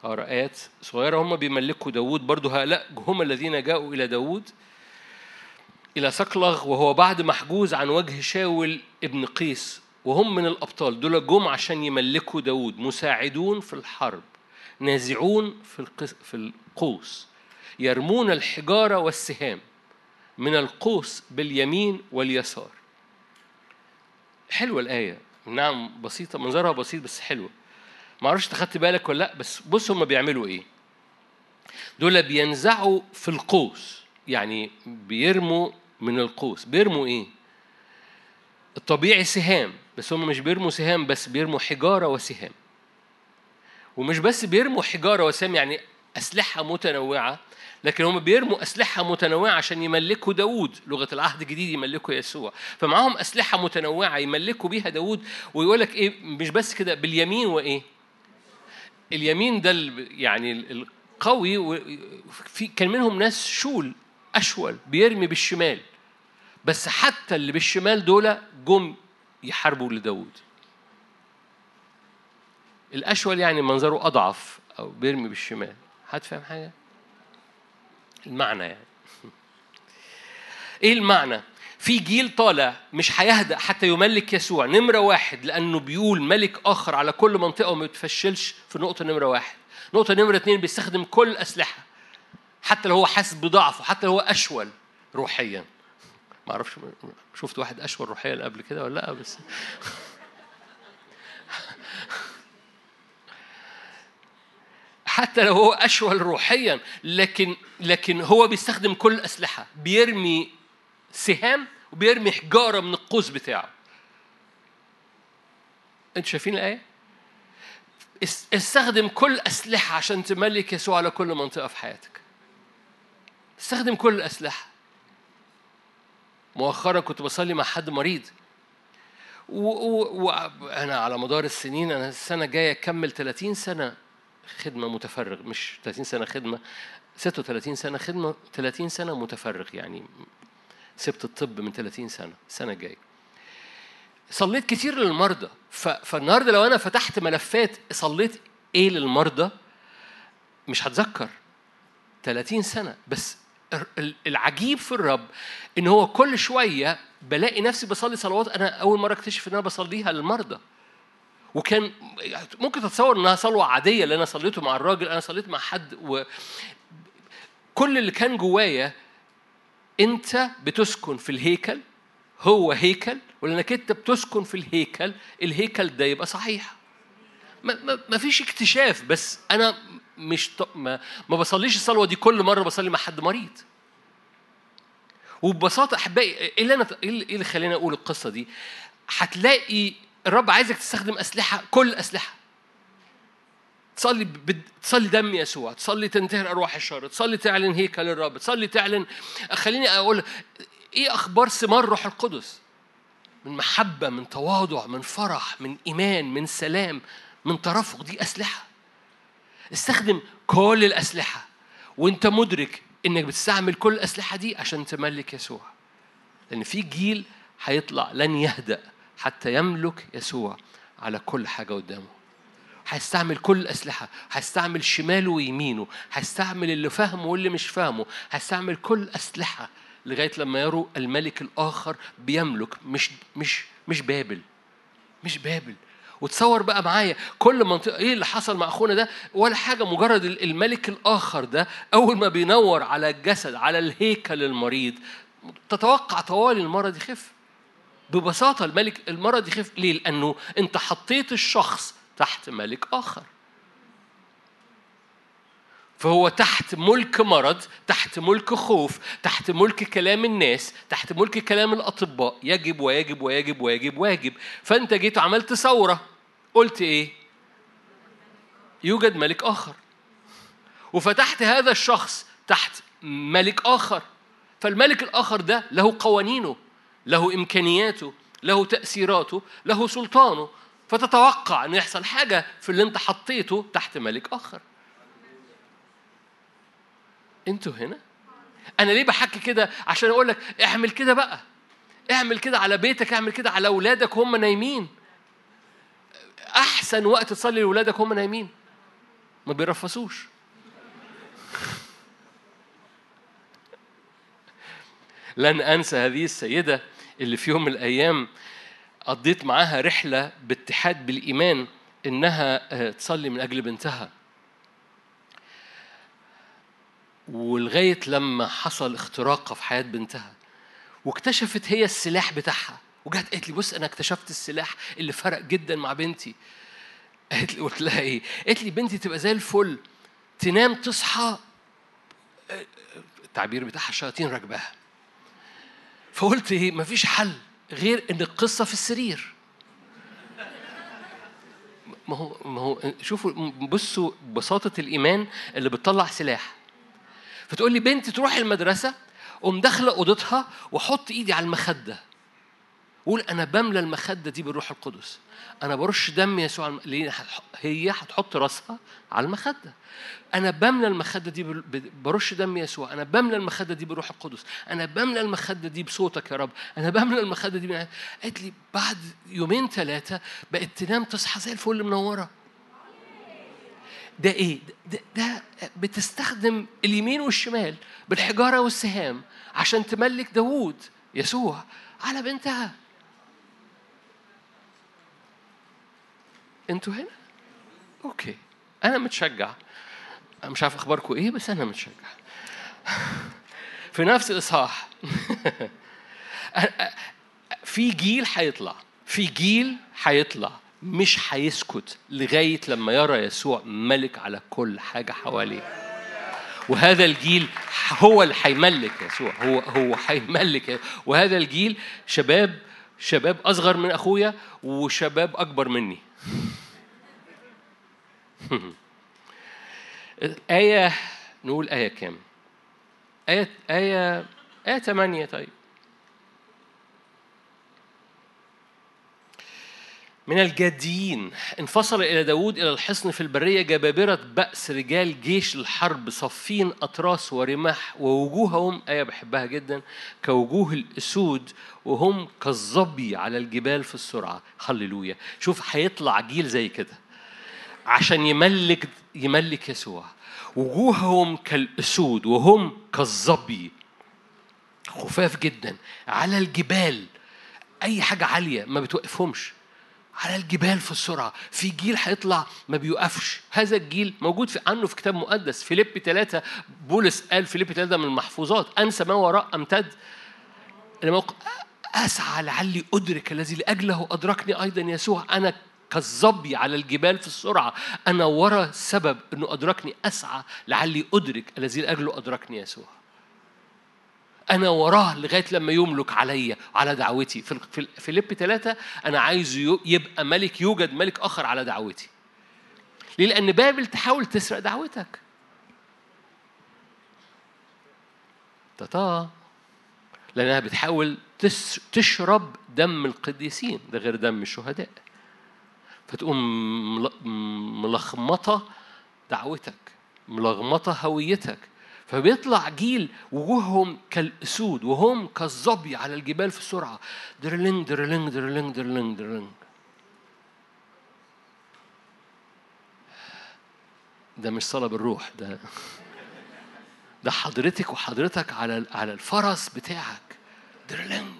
آيات صغيرة. هم بيملكوا داوود برضو. هؤلاء هم الذين جاءوا إلى داوود إلى سقلغ وهو بعد محجوز عن وجه شاول ابن قيس. وهم من الأبطال. دول جم عشان يملكوا داود مساعدون في الحرب. نازعون في في القوس. يرمون الحجارة والسهام من القوس باليمين واليسار. حلوة الآية. نعم بسيطة. منظرها بسيط بس حلوة. ما أعرفش تاخدت بالك ولا لا بس بص هم بيعملوا إيه. دول بينزعوا في القوس يعني بيرموا من القوس. بيرموا إيه؟ الطبيعي سهام بس هم مش بيرموا سهام بس بيرموا حجارة وسهام. ومش بس بيرموا حجارة وسهام يعني أسلحة متنوعة لكن هم بيرموا أسلحة متنوعة عشان يملكوا داوود. لغة العهد الجديد يملكوا يسوع. فمعاهم أسلحة متنوعة يملكوا بيها داوود ويقول لك إيه مش بس كده باليمين وإيه؟ اليمين ده يعني القوي في كان منهم ناس شول أشول بيرمي بالشمال بس حتى اللي بالشمال دول جم يحاربوا لداود الأشول يعني منظره أضعف أو بيرمي بالشمال هتفهم حاجة؟ المعنى يعني (laughs) إيه المعنى؟ في جيل طالع مش هيهدأ حتى يملك يسوع. نمرة واحد لأنه بيقول ملك آخر على كل منطقة وما بيتفشلش في نقطة نمرة واحد. نقطة نمرة اتنين بيستخدم كل الأسلحة حتى لو هو حاسس بضعفه حتى لو هو أشول روحيا. ما أعرفش شفت واحد أشول روحيا قبل كده ولا لأ؟ بس حتى لو هو أشول روحيا لكن لكن هو بيستخدم كل الاسلحه بيرمي سهام وبيرمي حجارة من القوس بتاعه. أنتوا شايفين الآية؟ استخدم كل أسلحة عشان تملك يسوع على كل منطقة في حياتك. استخدم كل الاسلحه مؤخرا كنت بصلي مع حد مريض. وأنا على مدار السنين أنا السنة الجاية أكمل 30 سنة خدمة متفرغ مش 30 سنة خدمة 36 سنة خدمة 30 سنة متفرغ يعني. سبت الطب من 30 سنة السنة الجاية. صليت كتير للمرضى فالنهاردة لو أنا فتحت ملفات صليت إيه للمرضى؟ مش هتذكر. 30 سنة. بس العجيب في الرب إن هو كل شوية بلاقي نفسي بصلي صلوات أنا أول مرة أكتشف إن أنا بصليها للمرضى. وكان ممكن تتصور إنها صلوة عادية اللي أنا صليته مع الراجل أنا صليت مع حد و كل اللي كان جوايا انت بتسكن في الهيكل هو هيكل ولأنك انت بتسكن في الهيكل الهيكل ده يبقى صحيح. ما, ما فيش اكتشاف بس أنا مش ما, ما بصليش الصلوة دي كل مرة بصلي مع حد مريض. وببساطة أحبائي إيه اللي أنا إيه اللي خلاني أقول القصة دي؟ هتلاقي الرب عايزك تستخدم أسلحة كل أسلحة. تصلي. تصلي دم يسوع تصلي تنتهر أرواح الشر تصلي تعلن هيكل الرب تصلي تعلن خليني أقول إيه أخبار ثمار روح القدس؟ من محبة من تواضع من فرح من إيمان من سلام من ترفق دي أسلحة. استخدم كل الأسلحة وأنت مدرك إنك بتستعمل كل الأسلحة دي عشان تملك يسوع. لأن في جيل هيطلع لن يهدأ حتى يملك يسوع على كل حاجة قدامه. هيستعمل كل الأسلحة هيستعمل شماله ويمينه هيستعمل اللي فاهمه واللي مش فاهمه هيستعمل كل الأسلحة لغاية لما يروا الملك الآخر بيملك مش مش مش بابل مش بابل. وتصور بقى معايا كل منطقة إيه اللي حصل مع أخونا ده؟ ولا حاجة مجرد الملك الآخر ده أول ما بينور على الجسد على الهيكل المريض تتوقع طوال المرض يخف؟ ببساطة الملك المرض يخف ليه؟ لأنه أنت حطيت الشخص تحت ملك آخر. فهو تحت ملك مرض تحت ملك خوف تحت ملك كلام الناس تحت ملك كلام الأطباء. يجب ويجب ويجب ويجب ويجب. فأنت جيت وعملت ثورة. قلت إيه؟ يوجد ملك آخر. وفتحت هذا الشخص تحت ملك آخر. فالملك الآخر ده له قوانينه له إمكانياته له تأثيراته له سلطانه. فتتوقع أن يحصل حاجة في اللي أنت حطيته تحت ملك آخر. أنتوا هنا؟ أنا ليه بحكي كده؟ عشان أقول لك اعمل كده بقى. اعمل كده على بيتك اعمل كده على أولادك هم نايمين. أحسن وقت تصلي لأولادك هم نايمين. ما بيرفسوش. (laughs) لن أنسى هذه السيدة اللي في يوم من الأيام قضيت معاها رحلة باتحاد بالإيمان إنها آه، تصلي من أجل بنتها. ولغاية لما حصل اختراقها في حياة بنتها واكتشفت هي السلاح بتاعها. وجت قالت لي بص أنا اكتشفت السلاح اللي فرق جدا مع بنتي. قالت لي قلت لها إيه؟ قالت لي بنتي تبقى زي الفل. تنام تصحى آه، التعبير بتاعها الشياطين راكباها. فقلت إيه؟ مفيش حل. غير إن القصة في السرير. ما هو ما هو شوفوا بصوا بساطه الإيمان اللي بتطلع سلاح. فتقول لي بنتي تروح المدرسة قوم داخلة أوضتها واحط إيدي على المخدة. قول أنا بملى المخدة دي بالروح القدس. أنا برش دم يسوع ليه؟ هي هتحط راسها على المخدة. أنا بملى المخدة دي برش دم يسوع. أنا بملى المخدة دي بروح القدس. أنا بملى المخدة دي بصوتك يا رب. أنا بملى المخدة دي. قالت لي بعد يومين ثلاثة بقت تنام تصحى زي الفل منورة. ده إيه؟ ده, ده بتستخدم اليمين والشمال بالحجارة والسهام عشان تملك داوود يسوع على بنتها. أنتوا هنا؟ أوكي. أنا متشجع. مش عارف اخباركم إيه بس أنا متشجع. (laughs) في نفس الاصحاح. (laughs) في جيل هيطلع. في جيل هيطلع. مش هيسكت لغاية لما يرى يسوع ملك على كل حاجة حواليه. وهذا الجيل هو اللي هيملك يسوع. هو هو هيملك. وهذا الجيل شباب شباب أصغر من أخويا وشباب أكبر مني. (laughs) آية نقول آية كام؟ آية آية آية 8 طيب من الجاديين. انفصل إلى داود إلى الحصن في البرية جبابرة بأس رجال جيش الحرب صفين أطراس ورماح ووجوههم آية بحبها جدا كوجوه الأسود وهم كالظبي على الجبال في السرعة. هللويا. شوف هيطلع جيل زي كده عشان يملك يملك يسوع. وجوههم كالأسود وهم كالظبي. خفاف جدا على الجبال. أي حاجة عالية ما بتوقفهمش. على الجبال في السرعة. في جيل هيطلع ما بيوقفش. هذا الجيل موجود في عنه في كتاب مقدس. فيليب ثلاثة بولس قال فيليب ثلاثة من المحفوظات أنسى ما وراء أمتد. أسعى لعلي أدرك الذي لأجله أدركني أيضا يسوع. أنا كالظبي على الجبال في السرعة. أنا ورا سبب أنه أدركني. أسعى لعلي أدرك الذي لأجله أدركني يسوع. أنا وراه لغاية لما يملك عليا على دعوتي. في في فيليب ثلاثة أنا عايز يبقى ملك يوجد ملك آخر على دعوتي. ليه؟ لأن بابل تحاول تسرق دعوتك. تتا لأنها بتحاول تشرب دم القديسين. ده غير دم الشهداء. فتقوم ملخمطة دعوتك ملخمطة هويتك. فبيطلع جيل وجوههم كالأسود وهم كالظبي على الجبال في السرعة. درلينج درلينج درلينج درلينج درلينج ده مش صلاة بالروح ده (laughs) ده حضرتك وحضرتك على على الفرس بتاعك. درلينج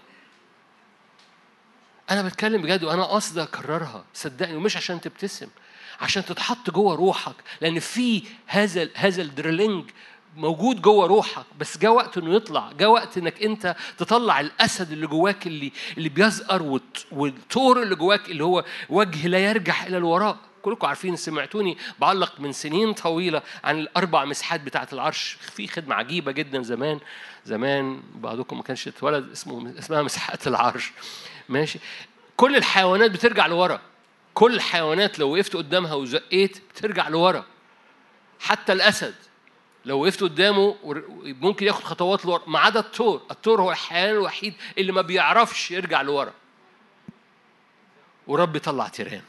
أنا بتكلم بجد وأنا قصدي أكررها صدقني ومش عشان تبتسم عشان تتحط جوه روحك لأن في هذا هذا الدرلينج موجود جوه روحك بس جاء وقت إنه يطلع جاء وقت إنك أنت تطلع الأسد اللي جواك اللي اللي بيزقر والثور اللي جواك اللي هو وجه لا يرجع إلى الوراء. كلكم عارفين سمعتوني بعلق من سنين طويلة عن الأربع مسحات بتاعة العرش. في خدمة عجيبة جدا زمان زمان بعضكم ما كانش اتولد اسمه اسمها مسحات العرش. ماشي؟ كل الحيوانات بترجع لورا. كل الحيوانات لو وقفت قدامها وزقيت بترجع لورا. حتى الأسد. لو وقفت قدامه ممكن ياخد خطوات لورا ما عدا الثور الثور هو الحيوان الوحيد اللي ما بيعرفش يرجع لورا. ورب يطلع تيران.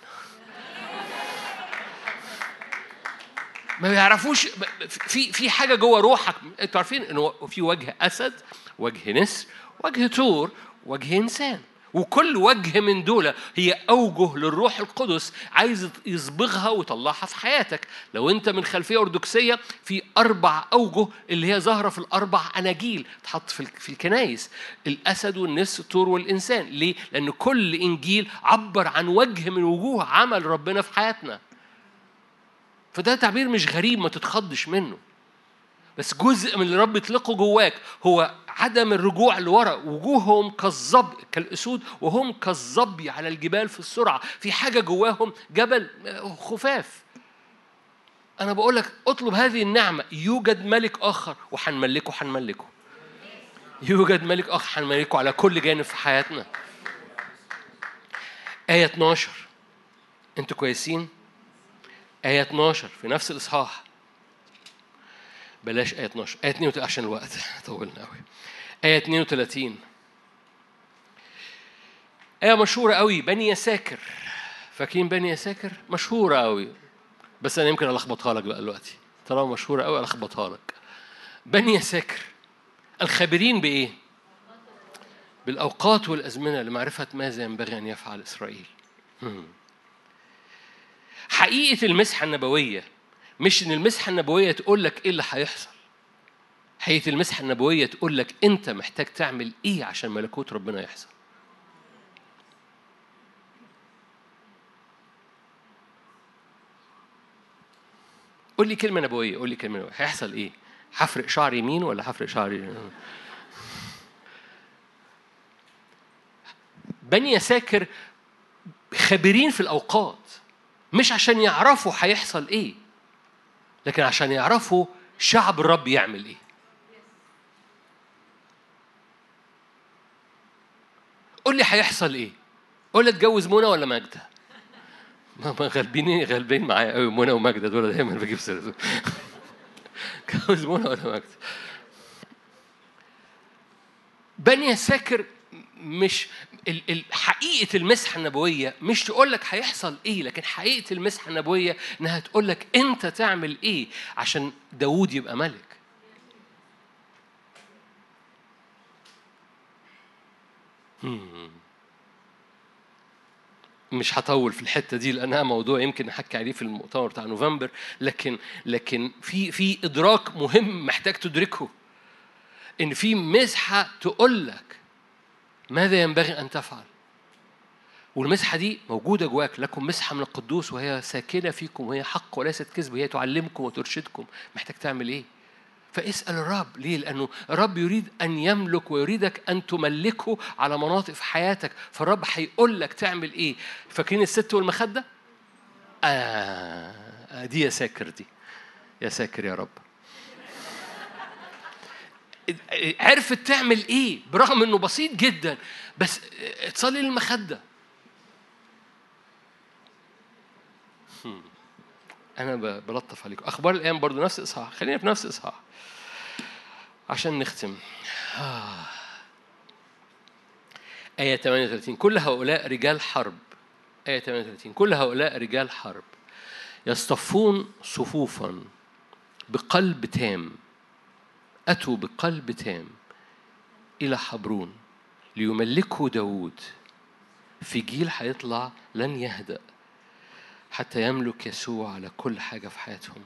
ما بيعرفوش في في حاجة جوه روحك. أنتوا عارفين انه في وجه أسد وجه نسر وجه ثور وجه إنسان. وكل وجه من دول هي أوجه للروح القدس عايز يصبغها ويطلعها في حياتك. لو أنت من خلفية أرثوذكسية في أربع أوجه اللي هي ظاهرة في الأربع أناجيل تحط في الكنايس الأسد والنس الطور والإنسان. ليه؟ لأن كل إنجيل عبر عن وجه من وجوه عمل ربنا في حياتنا. فده تعبير مش غريب ما تتخضش منه. بس جزء من اللي رب يطلقه جواك هو عدم الرجوع لورا وجوههم كالظبي كالأسود وهم كالظبي على الجبال في السرعة. في حاجة جواهم جبل خفاف. أنا بقول لك اطلب هذه النعمة. يوجد ملك آخر وحنملكه حنملكه. يوجد ملك آخر حنملكه على كل جانب في حياتنا. آية 12 أنتوا كويسين؟ آية 12 في نفس الإصحاح. بلاش آية 12 آية 32 عشان الوقت طولنا قوي آية 32 آية مشهورة قوي بني يساكر. فاكرين بني يساكر؟ مشهورة قوي بس أنا يمكن ألخبطها لك بقى دلوقتي. طالما مشهورة قوي ألخبطها لك. بني يساكر. الخابرين بإيه؟ بالأوقات والأزمنة لمعرفة ماذا ينبغي أن يفعل إسرائيل. حقيقة المسحة النبوية مش إن المسحة النبوية تقول لك إيه اللي هيحصل. حقيقه المسحة النبوية تقول لك أنت محتاج تعمل إيه عشان ملكوت ربنا يحصل. قول لي كلمة نبوية قول لي كلمة نبوية. هيحصل إيه؟ هفرق شعر يمين ولا هفرق شعر؟ بني يساكر خبيرين في الأوقات مش عشان يعرفوا هيحصل إيه. لكن عشان يعرفوا شعب الرب يعمل إيه. قول لي هيحصل إيه. قول لي اتجوز منى ولا ماجدة. ما غالبين غالبين معايا قوي منى وماجدة دول دايما بجيب سيرتهم اتجوز منى ولا ماجدة. بني ساكر مش حقيقة المسحة النبوية مش تقول لك هيحصل إيه لكن حقيقة المسحة النبوية إنها تقول لك أنت تعمل إيه عشان داوود يبقى ملك. مش هطول في الحتة دي لأنها موضوع يمكن نحكي عليه في المؤتمر بتاع نوفمبر لكن لكن في في إدراك مهم محتاج تدركه. إن في مسحة تقول لك ماذا ينبغي أن تفعل؟ والمسحة دي موجودة جواك لكم مسحة من القدوس وهي ساكنة فيكم وهي حق وليست كذب هي تعلمكم وترشدكم. محتاج تعمل إيه؟ فاسأل الرب. ليه؟ لأنه الرب يريد أن يملك ويريدك أن تملكه على مناطق في حياتك. فالرب هيقول لك تعمل إيه؟ فاكرين الست والمخدة؟ آه دي يا ساكر دي. يا ساكر يا رب. عرفت تعمل إيه برغم إنه بسيط جدا بس تصلي للمخدة. أنا بلطف عليكم. أخبار الأيام برضو نفس إصحاح. خلينا في نفس إصحاح. عشان نختم. آه. آية 38 كل هؤلاء رجال حرب. آية 38 كل هؤلاء رجال حرب. يصطفون صفوفا بقلب تام. أتوا بقلب تام إلى حبرون ليملكه داود. في جيل هيطلع لن يهدأ حتى يملك يسوع على كل حاجة في حياتهم.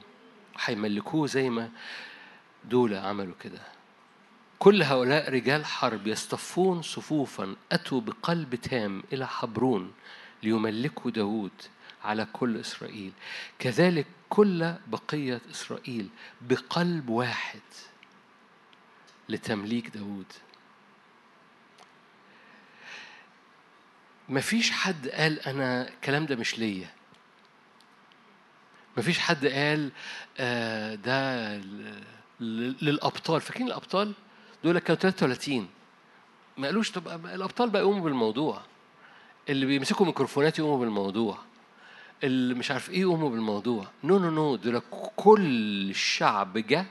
هيملكوه زي ما دول عملوا كده. كل هؤلاء رجال حرب يصطفون صفوفا أتوا بقلب تام إلى حبرون ليملكوا داود على كل إسرائيل. كذلك كل بقية إسرائيل بقلب واحد. لتمليك داود مفيش حد قال أنا الكلام ده مش ليا. مفيش حد قال آه ده للأبطال. فاكرين الأبطال؟ دول كانوا 33 ما قالوش طب الأبطال بقى يقوموا بالموضوع. اللي بيمسكوا ميكروفونات يقوموا بالموضوع. اللي مش عارف إيه يقوموا بالموضوع. no no no دول كل الشعب جه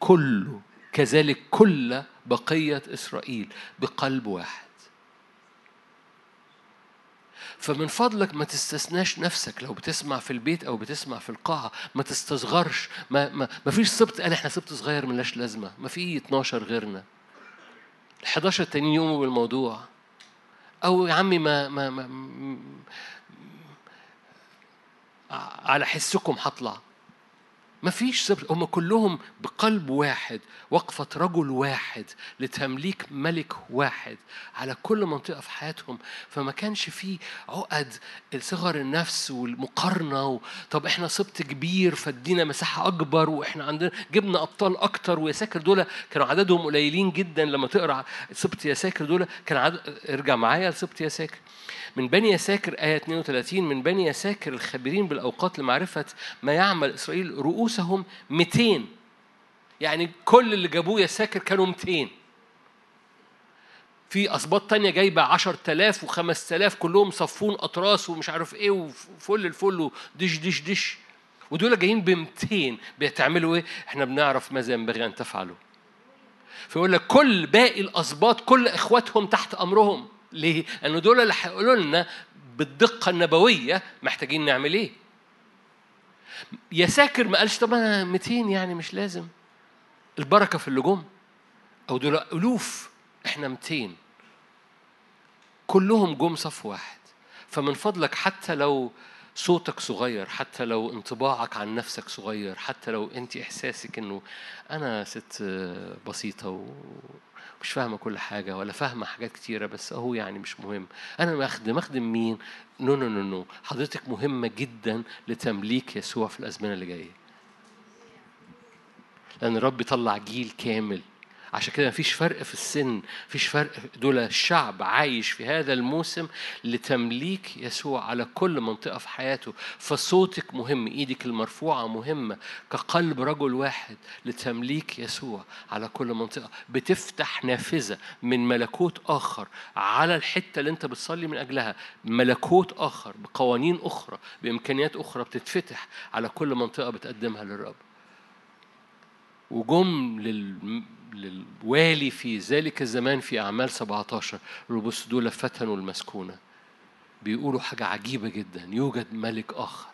كله. كذلك كل بقية إسرائيل بقلب واحد. فمن فضلك ما تستثناش نفسك. لو بتسمع في البيت أو بتسمع في القاعة ما تستصغرش. ما ما, ما فيش سبط قال إحنا سبط صغير ملاش لازمة. ما في 12 غيرنا. ال 11 التانيين يقوموا بالموضوع. أو يا عمي ما, ما, ما على حسكم هطلع. ما فيش سبب. هم كلهم بقلب واحد وقفة رجل واحد لتمليك ملك واحد على كل منطقة في حياتهم. فما كانش في عقد صغر النفس والمقارنة. طب إحنا سبط كبير فادينا مساحة أكبر وإحنا عندنا جبنا أبطال أكتر ويساكر دول كانوا عددهم قليلين جدا لما تقرأ سبط يساكر دول. كان عدد ارجع معايا لسبط يساكر. من بني يساكر آية 32 من بني يساكر الخبيرين بالأوقات لمعرفة ما يعمل إسرائيل رؤوسهم 200 يعني كل اللي جابوه يساكر كانوا 200 في أسباط تانية جايبة 10000 و5000 كلهم صفون أطراس ومش عارف إيه وفل الفل ودش دش دش ودول جايين ب 200 بتعملوا إيه؟ إحنا بنعرف ماذا ينبغي أن تفعلوا فيقول لك كل باقي الأسباط كل إخواتهم تحت أمرهم ليه؟ لأن دول اللي هيقولوا لنا بالدقة النبوية محتاجين نعمل إيه؟ يا ساكر ما قالش طب أنا 200 يعني مش لازم. البركة في اللجوم أو دول ألوف. إحنا 200 كلهم جم صف واحد. فمن فضلك حتى لو صوتك صغير حتى لو انطباعك عن نفسك صغير حتى لو أنت إحساسك إنه أنا ست بسيطة مش فاهمة كل حاجة ولا فاهمة حاجات كتيرة بس أهو يعني مش مهم. أنا مخدم أخدم مين؟ no no no no. حضرتك مهمة جدا لتمليك يسوع في الأزمنة اللي جاية. لأن الرب يطلع جيل كامل. عشان كده مفيش فرق في السن مفيش فرق دول الشعب عايش في هذا الموسم لتمليك يسوع على كل منطقة في حياته. فصوتك مهم إيدك المرفوعة مهمة كقلب رجل واحد لتمليك يسوع على كل منطقة. بتفتح نافذة من ملكوت آخر على الحتة اللي أنت بتصلي من أجلها. ملكوت آخر بقوانين أخرى بإمكانيات أخرى بتتفتح على كل منطقة بتقدمها للرب. وجم لل للوالي في ذلك الزمان في أعمال 17 بص دول فتنوا المسكونة. بيقولوا حاجة عجيبة جدا. يوجد ملك آخر.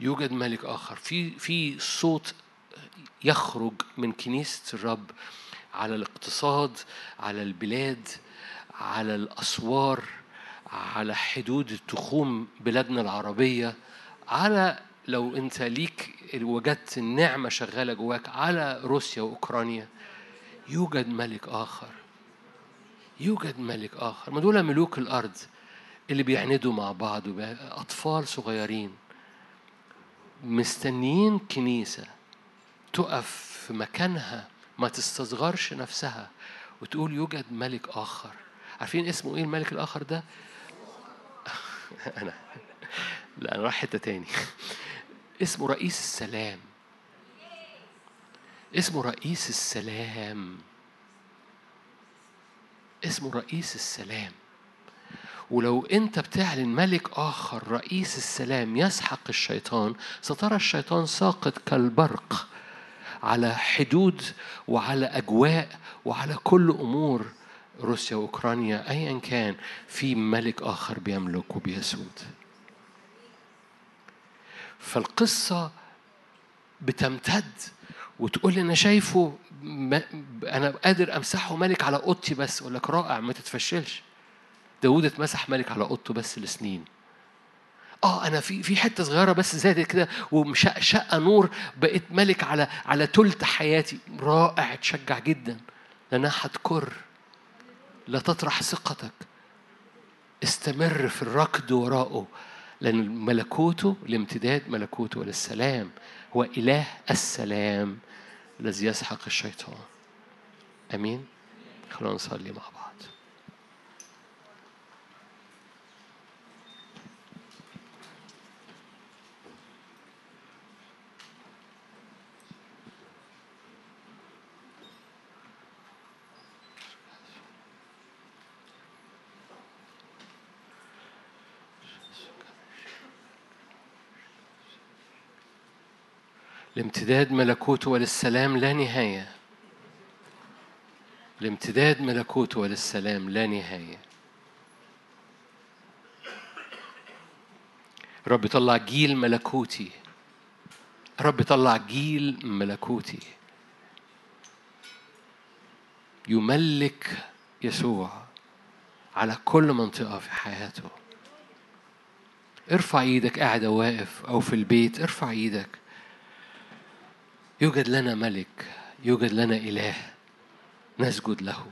يوجد ملك آخر. في في صوت يخرج من كنيسة الرب على الاقتصاد على البلاد على الأسوار على حدود التخوم بلادنا العربية على لو انت ليك وجدت النعمة شغالة جواك على روسيا وأوكرانيا يوجد ملك آخر. يوجد ملك آخر. ما دول ملوك الأرض اللي بيعندوا مع بعض أطفال صغيرين. مستنيين كنيسة تقف في مكانها ما تستصغرش نفسها وتقول يوجد ملك آخر. عارفين اسمه إيه الملك الآخر ده؟ (laughs) أنا. لا أنا رايح حتة تاني. اسمه رئيس السلام. اسمه رئيس السلام. اسمه رئيس السلام. ولو انت بتعلن ملك آخر رئيس السلام يسحق الشيطان سترى الشيطان ساقط كالبرق على حدود وعلى أجواء وعلى كل أمور روسيا وأوكرانيا ايا كان في ملك آخر بيملك وبيسود فالقصة بتمتد وتقول لي أنا شايفه أنا قادر أمسحه ملك على أوضتي بس. أقول لك رائع ما تتفشلش. داوود اتمسح ملك على أوضته بس لسنين. آه أنا في في حتة صغيرة بس زادت كده وشقه نور بقيت ملك على على تلت حياتي. رائع تشجع جدا. لأنها هتكر. لا تطرح ثقتك. استمر في الركض وراءه. لأن ملكوته لامتداد ملكوته للسلام هو إله السلام الذي يسحق الشيطان. آمين؟ خلونا نصلي مع بعض. لامتداد ملكوته وللسلام لا نهاية. لامتداد ملكوته وللسلام لا نهاية. رب طلع جيل ملكوتي. رب طلع جيل ملكوتي. يملك يسوع على كل منطقة في حياته. ارفع إيدك قاعد واقف أو في البيت ارفع إيدك. يوجد لنا ملك يوجد لنا إله نسجد له.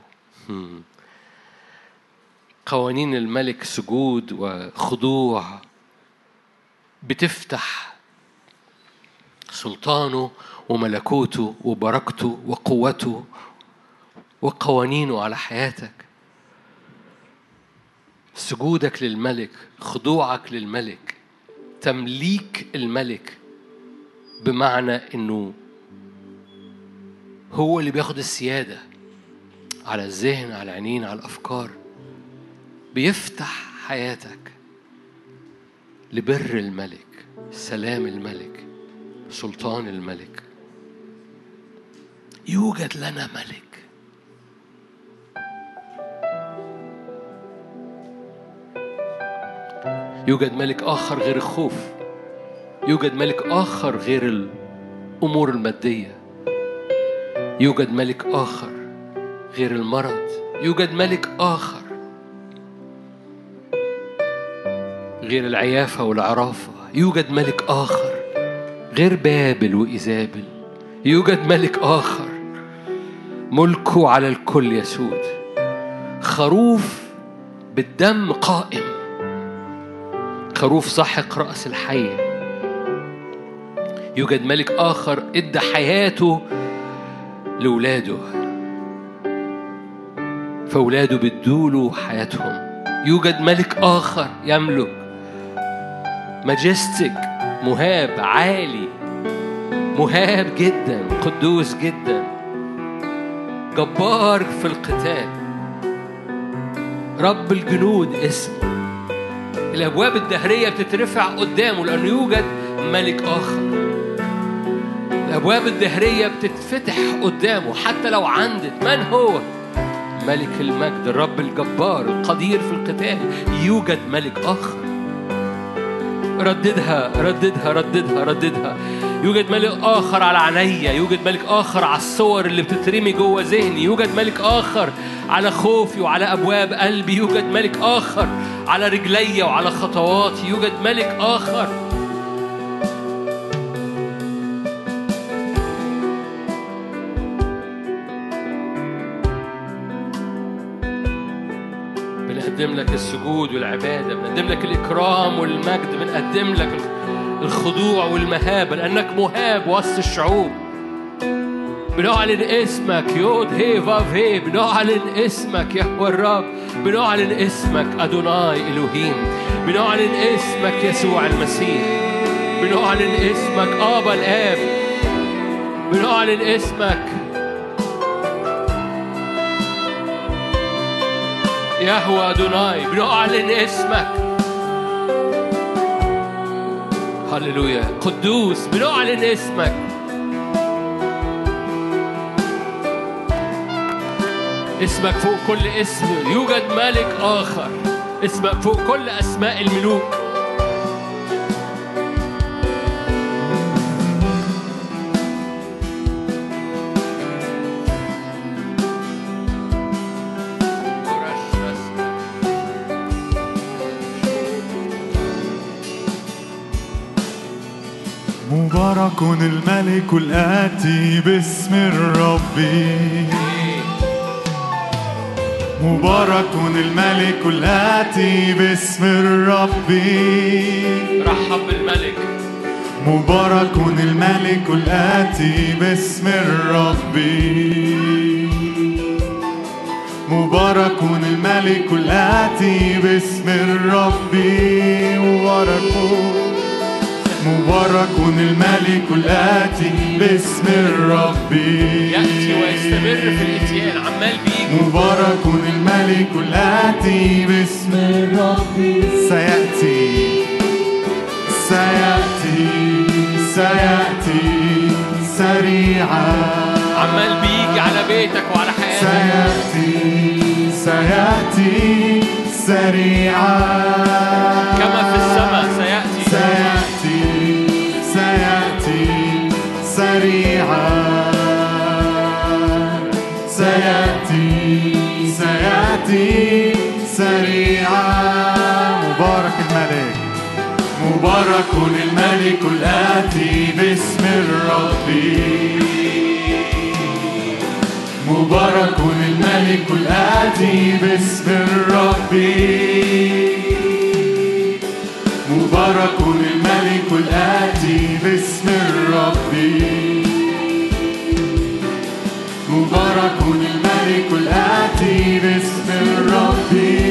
قوانين الملك سجود وخضوع بتفتح سلطانه وملكوته وبركته وقوته وقوانينه على حياتك. سجودك للملك خضوعك للملك تمليك الملك بمعنى إنه هو اللي بياخد السيادة على الذهن على العينين على الأفكار. بيفتح حياتك لبر الملك سلام الملك سلطان الملك. يوجد لنا ملك. يوجد ملك آخر غير الخوف. يوجد ملك آخر غير الأمور المادية. يوجد ملك آخر غير المرض. يوجد ملك آخر غير العيافة والعرافة. يوجد ملك آخر غير بابل وإيزابل. يوجد ملك آخر ملكه على الكل يسود. خروف بالدم قائم. خروف سحق رأس الحية. يوجد ملك آخر إدى حياته لولاده فأولاده بيدوله حياتهم. يوجد ملك آخر يملك. ماجستيك مهاب عالي. مهاب جدا قدوس جدا. جبار في القتال. رب الجنود اسمه الأبواب الدهرية بتترفع قدامه لأنه يوجد ملك آخر. الأبواب الدهرية بتتفتح قدامه حتى لو عندت من هو؟ ملك المجد الرب الجبار القدير في القتال. يوجد ملك آخر. رددها رددها رددها رددها. يوجد ملك آخر على عينيا. يوجد ملك آخر على الصور اللي بتترمي جوه ذهني. يوجد ملك آخر على خوفي وعلى أبواب قلبي. يوجد ملك آخر على رجلي وعلى خطواتي. يوجد ملك آخر بنقدم لك السجود والعبادة بنقدم لك الإكرام والمجد بنقدم لك الخضوع والمهابة لأنك مهاب وسط الشعوب. بنعلن اسمك يود هي فاف هي بنعلن اسمك يا هو الرب بنعلن اسمك أدوناي إلهيم بنعلن اسمك يسوع المسيح بنعلن اسمك آبا الآب بنعلن اسمك يهوى أدوناي بنعلن اسمك. هللويا. قدوس بنعلن اسمك. اسمك فوق كل اسم يوجد ملك آخر. اسمك فوق كل أسماء الملوك. مبارك الملك الآتي باسم الرب. مبارك الملك الآتي باسم الرب. رحب بالملك مبارك الملك الآتي باسم الرب. مبارك الملك الآتي باسم الرب. مبارك. مبارك الملك الآتي باسم الرب. يأتي ويستمر في الإتيان. عمال بيجي. مبارك الملك الآتي باسم الرب. سيأتي. سيأتي. سيأتي. سريعا. عمال بيجي على بيتك وعلى حياتك. سيأتي. سيأتي. سريعا. مبارك الملك الآتي باسم الرب. مبارك الملك الآتي باسم الرب. مبارك الملك الآتي باسم الرب. مبارك الملك الآتي باسم الرب.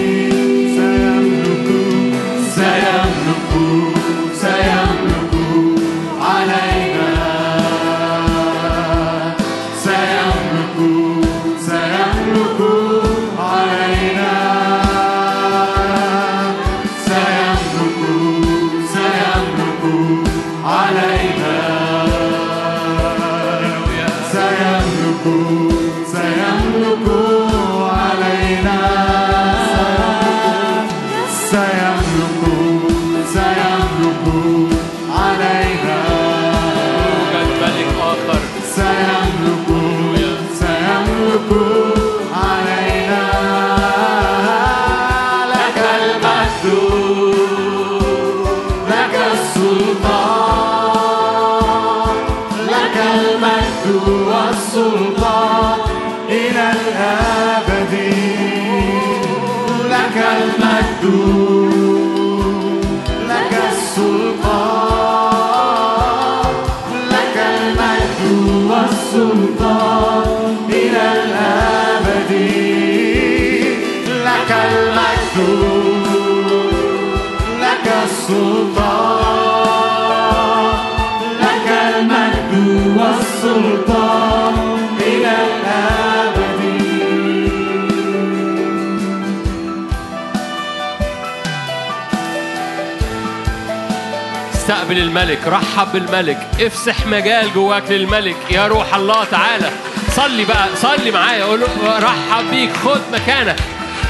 استقبل الملك رحب بالملك افسح مجال جواك للملك. يا روح الله تعالى. صلي بقى صلي معايا. قول رحب بيك خد مكانك.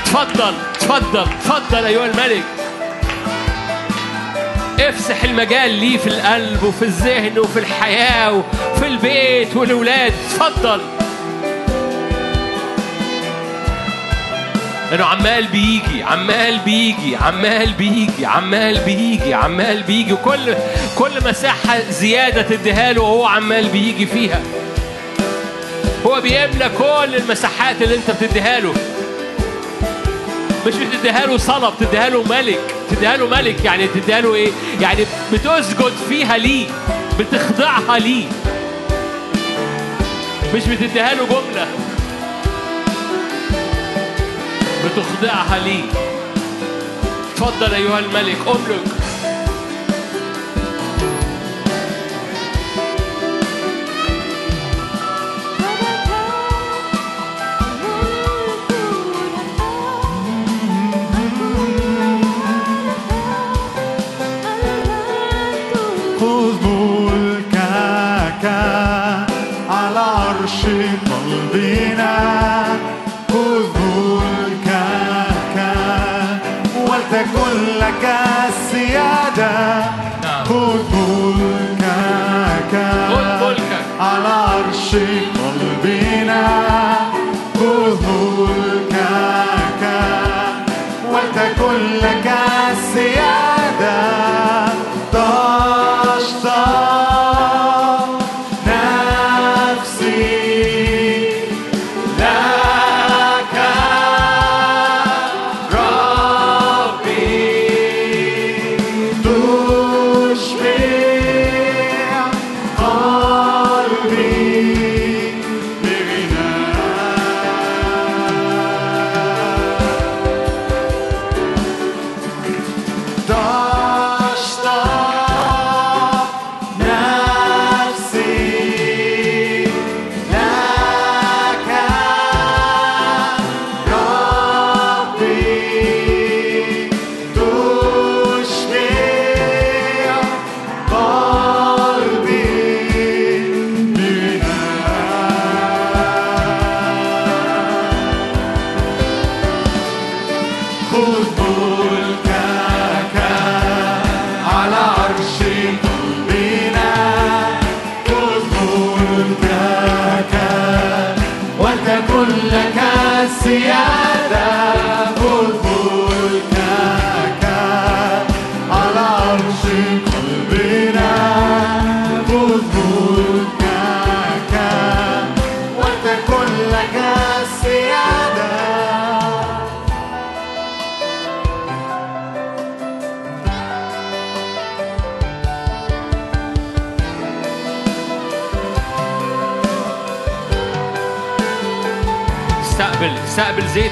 اتفضل اتفضل اتفضل أيها الملك. افسح المجال ليه في القلب وفي الذهن وفي الحياة وفي البيت والولاد اتفضل. لأنه عمال بيجي عمال بيجي عمال بيجي عمال بيجي عمال بيجي كل كل مساحة زيادة تديها له وهو عمال بيجي فيها. هو بيملى كل المساحات اللي انت بتديها له. مش بتديها له صنم بتديها له ملك بتديها له ملك يعني بتديها له إيه؟ يعني بتسجد فيها ليه بتخضعها ليه. مش بتديها له جملة. بتخضعها ليه تفضل أيها الملك أملك.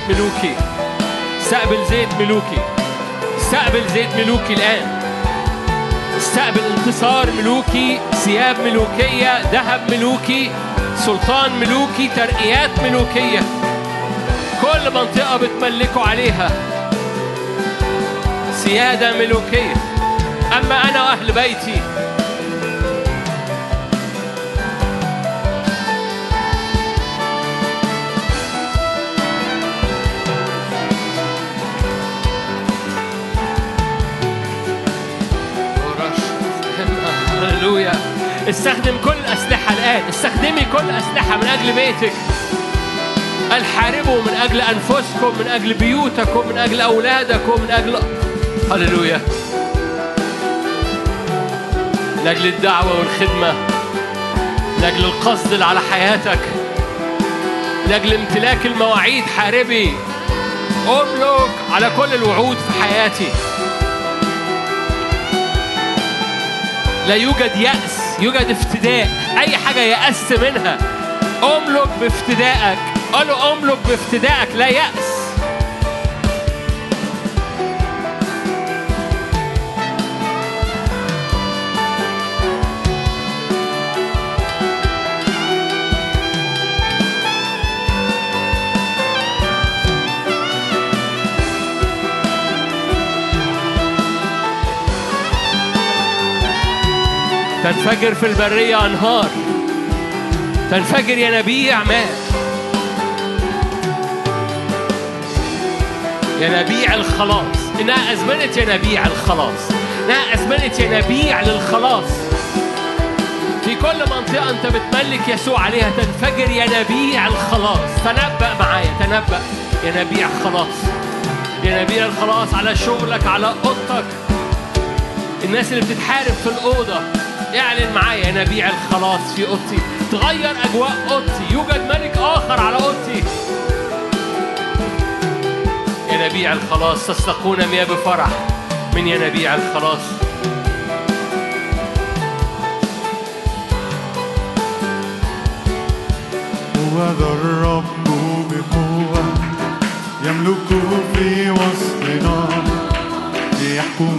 ملوكي. استقبل زيت ملوكي. استقبل زيت ملوكي الآن. استقبل انتصار ملوكي. ثياب ملوكية. ذهب ملوكي. سلطان ملوكي. ترقيات ملوكية. كل منطقة بتملكوا عليها. سيادة ملوكية. أما أنا وأهل بيتي استخدم كل الأسلحة الآن. استخدمي كل الأسلحة من أجل بيتك. الحاربوا من أجل أنفسكم من أجل بيوتكم من أجل أولادكم من أجل هللويا. من أجل الدعوة والخدمة. من أجل القصد اللي على حياتك. من أجل امتلاك المواعيد حاربي. أملك على كل الوعود في حياتي. لا يوجد يأس. يوجد افتداء. أي حاجة يأست منها. أملك بافتدائك. قال له أملك بافتدائك. لا يأس. تنفجر في البرية أنهار. تنفجر ينابيع ماء ينابيع الخلاص. إنها أزمنة ينابيع الخلاص. إنها أزمنة ينابيع للخلاص. في كل منطقة أنت بتملك يسوع عليها. تنفجر ينابيع الخلاص. تنبأ معايا تنبأ. ينابيع خلاص ينابيع الخلاص على شغلك على أوضتك. الناس اللي بتتحارب في الأوضة. اعلن معايا ينابيع الخلاص في أوضتي. تغير أجواء أوضتي. يوجد ملك آخر على أوضتي. ينابيع الخلاص تستقون مياه بفرح. من ينابيع الخلاص هو ذا الرب بقوة يملك في وسطنا. يحكم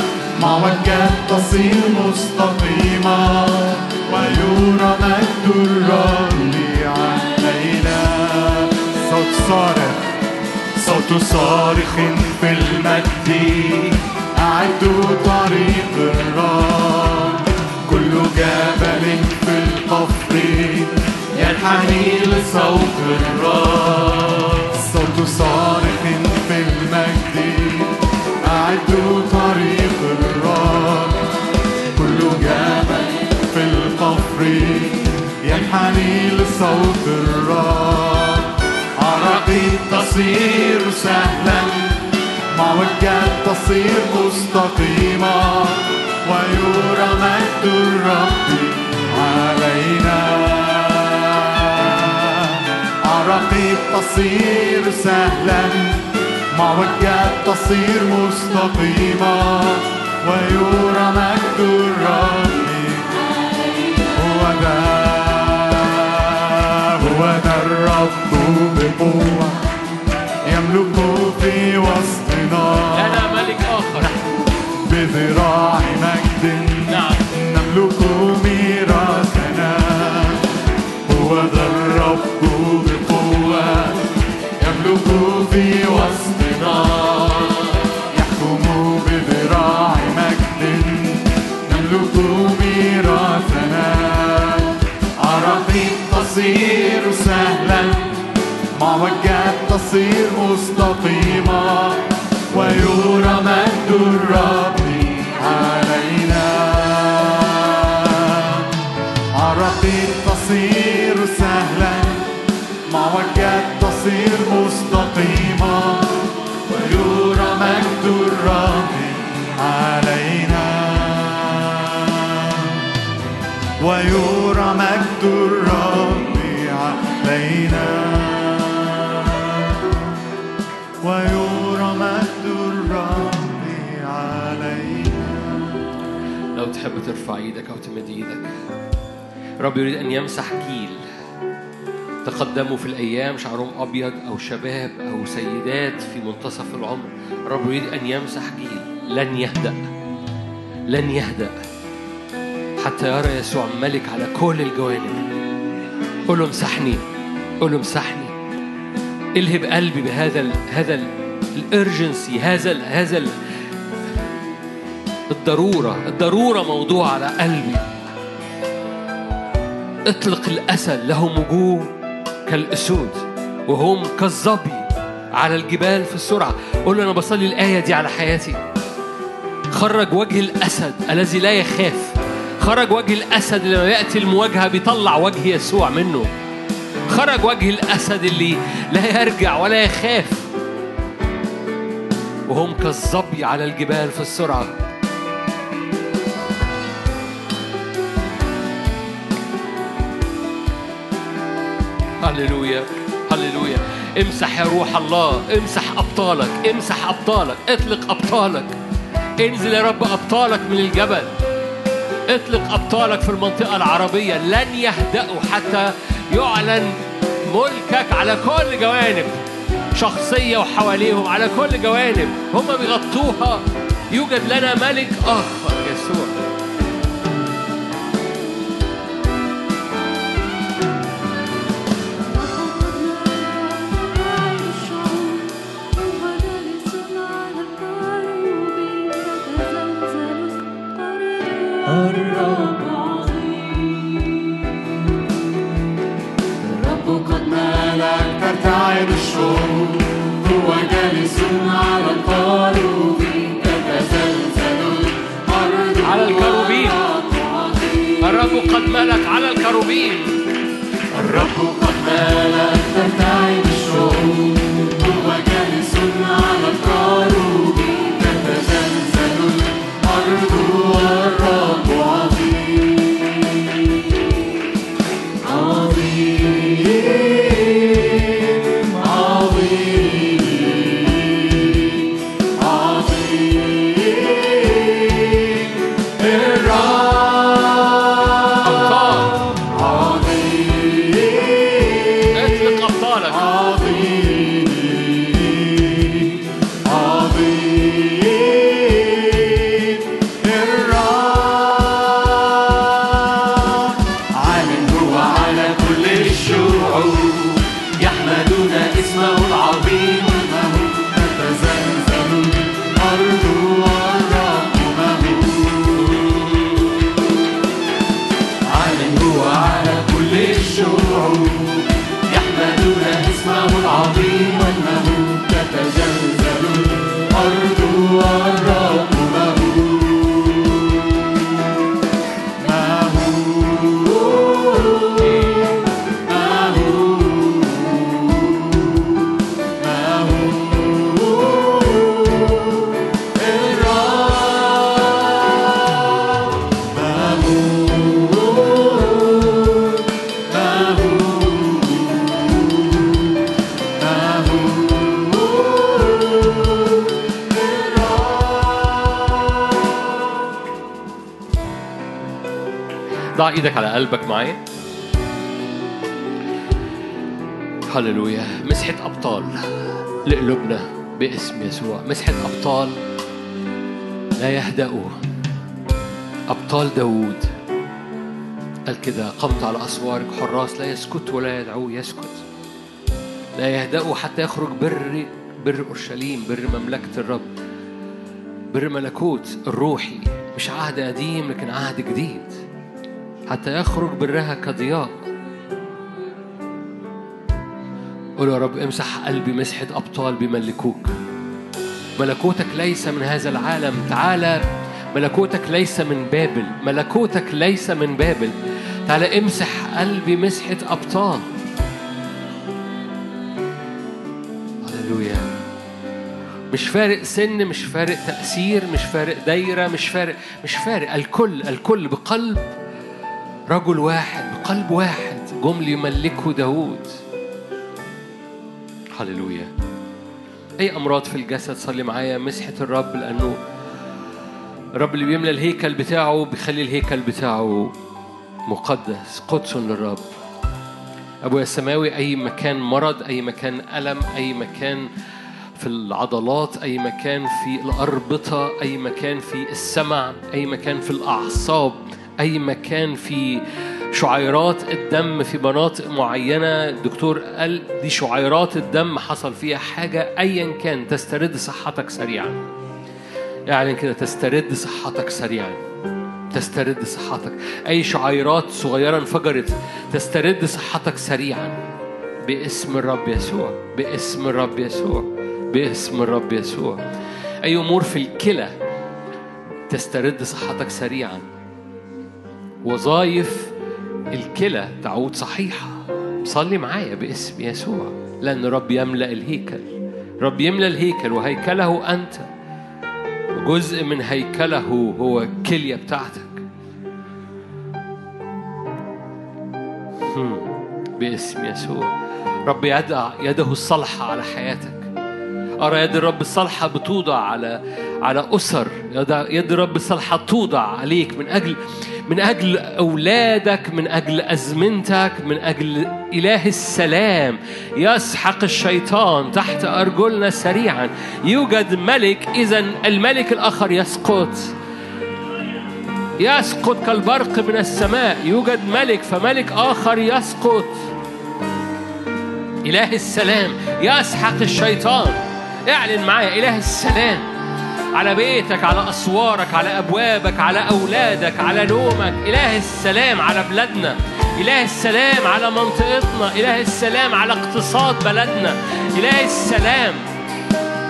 معوجات تصير مستقيمة ويرى مجد الرب علينا. صوت صارخ صوت صارخ في المجد. أعدوا طريق الرب كل جبل في القفر ينحني لصوت الرب صوت صارخ في المجد. أعدوا طريق ينحني لصوت الرب عراقيل تصير سهلا. معوجات تصير مستقيمة ويرى مجد الرب علينا. عراقيل تصير سهلا. معوجات تصير مستقيمة ويرى بذراع مجد. نعم. نملك ميراثنا. هو ذا الرب بقوة. يملك في وسطنا. يحكم بذراع مجد. نملك ميراثنا. عراقيل تصير سهلا. معوجات تصير مستقيمة ويرى مجد الرب تصير سهلا معوجات تصير مستقيمة. ويرى مجد الرب علينا. ويرى مجد الرب علينا. ويرى مجد الرب علينا. لو تحب ترفع إيدك أو تمد إيدك. رب يريد أن يمسح جيل تقدموا في الأيام شعرهم أبيض أو شباب أو سيدات في منتصف العمر. رب يريد أن يمسح جيل لن يهدأ. لن يهدأ. حتى يرى يسوع ملك على كل الجوانب. قول له امسحني. قول له امسحني. الهب قلبي بهذا ال هذا الأرجنسي هذا ال هذا ال الضرورة الضرورة موضوع على قلبي. اطلق الأسد لهم وجوه كالأسود وهم كالظبي على الجبال في السرعة. قول له أنا بصلي الآية دي على حياتي. خرج وجه الأسد الذي لا يخاف. خرج وجه الأسد لما يأتي المواجهة بيطلع وجه يسوع منه. خرج وجه الأسد اللي لا يرجع ولا يخاف. وهم كالظبي على الجبال في السرعة. هللويا هللويا. امسح يا روح الله امسح أبطالك امسح أبطالك اطلق أبطالك. انزل يا رب أبطالك من الجبل. اطلق أبطالك في المنطقة العربية. لن يهدأوا حتى يعلن ملكك على كل جوانب. شخصية وحواليهم على كل جوانب. هم بيغطوها. يوجد لنا ملك آخر يسوع. يسوع مسحة أبطال لا يهدأوا. أبطال داوود. قال كده قمت على أسوارك حراس لا يسكت ولا يدعوه يسكت. لا يهدأوا حتى يخرج بر بر أورشليم بر مملكة الرب. بر ملكوت الروحي. مش عهد قديم لكن عهد جديد. حتى يخرج برها كضياء. قول يا رب امسح قلبي مسحة أبطال بيملكوك ملكوتك ليس من هذا العالم. تعالى ملكوتك ليس من بابل. ملكوتك ليس من بابل. تعالى امسح قلبي مسحة أبطال. هللويا. مش فارق سن مش فارق تأثير مش فارق دايرة مش فارق مش فارق. الكل الكل بقلب رجل واحد بقلب واحد. جم ليملكه داود هللويا. أي أمراض في الجسد؟ صلي معايا. مسحة الرب لأنه الرب اللي بيملى الهيكل بتاعه بيخلي الهيكل بتاعه مقدس قدس للرب. أبويا السماوي أي مكان مرض أي مكان ألم أي مكان في العضلات أي مكان في الأربطة أي مكان في السمع أي مكان في الأعصاب أي مكان في شعيرات الدم في مناطق معينة. الدكتور قال دي شعيرات الدم حصل فيها حاجة أيا كان تسترد صحتك سريعا. يعني كده تسترد صحتك سريعا. تسترد صحتك. أي شعيرات صغيرة انفجرت تسترد صحتك سريعا. باسم الرب يسوع باسم الرب يسوع باسم الرب يسوع. أي أمور في الكلى تسترد صحتك سريعا. وظائف الكلى تعود صحيحة. صلي معايا باسم يسوع. لأن رب يملأ الهيكل. رب يملأ الهيكل وهيكله أنت. جزء من هيكله هو الكلية بتاعتك. باسم يسوع. رب يدع يده الصالحة على حياتك. أرى يد الرب الصالحة بتوضع على على أسر. يد الرب الصالحة توضع عليك من أجل من أجل أولادك من أجل أزمنتك من أجل إله السلام. يسحق الشيطان تحت أرجلنا سريعا. يوجد ملك إذا الملك الآخر يسقط. يسقط كالبرق من السماء. يوجد ملك فملك آخر يسقط. إله السلام. يسحق الشيطان. اعلن معايا إله السلام. على بيتك على أسوارك على أبوابك على أولادك على نومك. إله السلام على بلادنا. إله السلام على منطقتنا. إله السلام على اقتصاد بلدنا. إله السلام.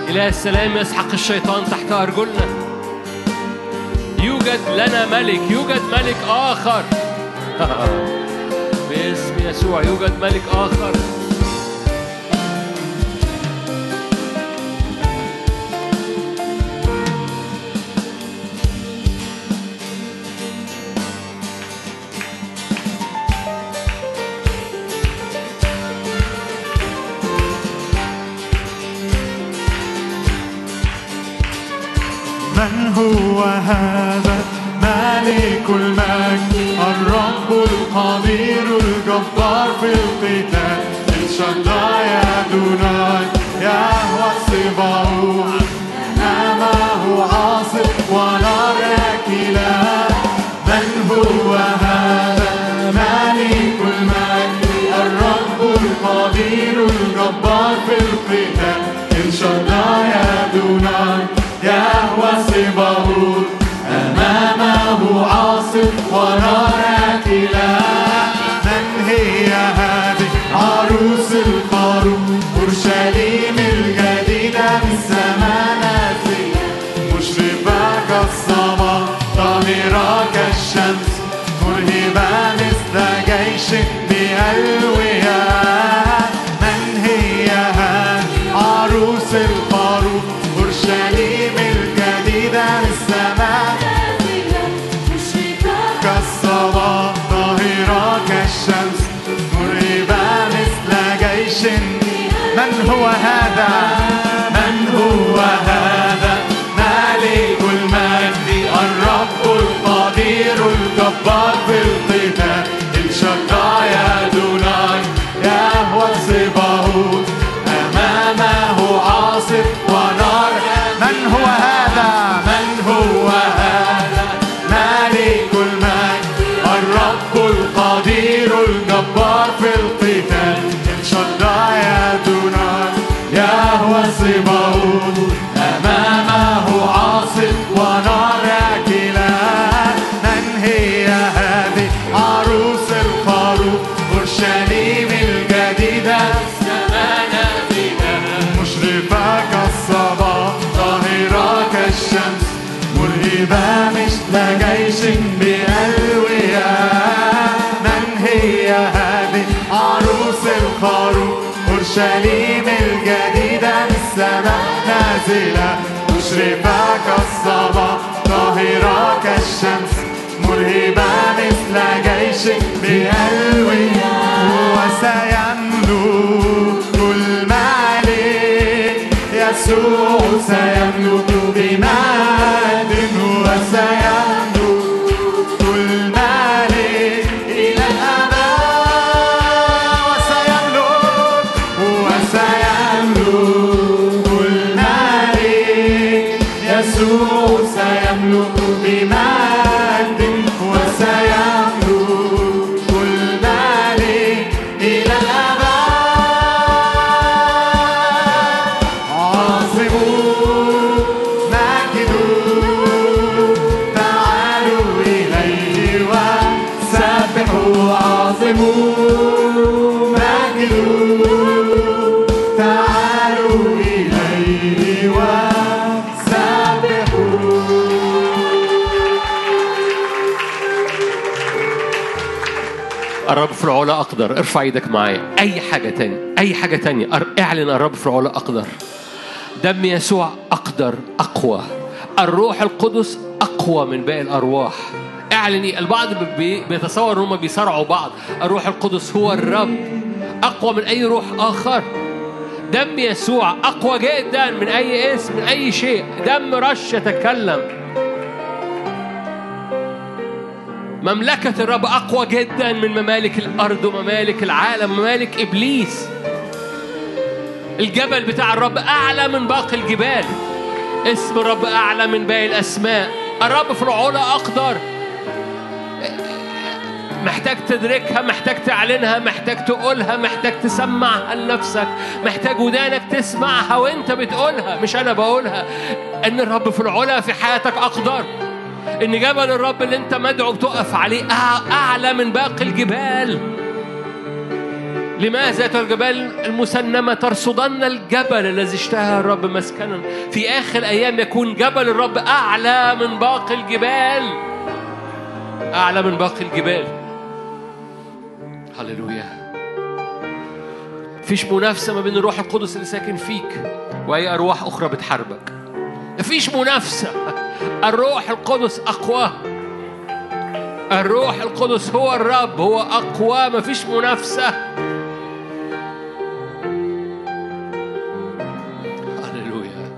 إله السلام يسحق الشيطان تحت أرجلنا. يوجد لنا ملك يوجد ملك آخر. (laughs) باسم يسوع يوجد ملك آخر. القدير الجبار في القتال الشداي أدوناي يهوى الصباح أمامه عاصف ونار أكلة من هو هذا ملك المجد الرب القدير الجبار في القتال الشداي أدوناي أورشليم الجديدة السماء نازلة مشرفة كالصباح ظاهرة كالشمس مرهبة مثل جيش بألوية. وسيملك كل ملك يسوع سيملك وسيملك أقدر. ارفع إيدك معايا. أي حاجة تاني. أي حاجة تانية. اعلن الرب في العلا أقدر. دم يسوع أقدر. أقوى. الروح القدس أقوى من باقي الأرواح. اعلني البعض بي- بيتصور إن هم بيصارعوا بعض. الروح القدس هو الرب. أقوى من أي روح آخر. دم يسوع أقوى جدا من أي اسم من أي شيء. دم رش يتكلم. مملكة الرب أقوى جدا من ممالك الأرض وممالك العالم وممالك إبليس. الجبل بتاع الرب أعلى من باقي الجبال. اسم الرب أعلى من باقي الأسماء. الرب في العلا أقدر. محتاج تدركها محتاج تعلنها محتاج تقولها محتاج تسمعها لنفسك. محتاج ودانك تسمعها وانت بتقولها مش أنا بقولها. إن الرب في العلا في حياتك أقدر. إن جبل الرب اللي أنت مدعو بتقف عليه أع- أعلى من باقي الجبال. لماذا أيتها الجبال المسنمة ترصدن الجبل الذي اشتهى الرب مسكنا؟ في آخر أيام يكون جبل الرب أعلى من باقي الجبال. أعلى من باقي الجبال. هللويا. مفيش منافسة ما بين الروح القدس اللي ساكن فيك وأي أرواح أخرى بتحاربك. مفيش منافسة. الروح القدس أقوى. الروح القدس هو الرب هو أقوى مفيش منافسة. هللويا.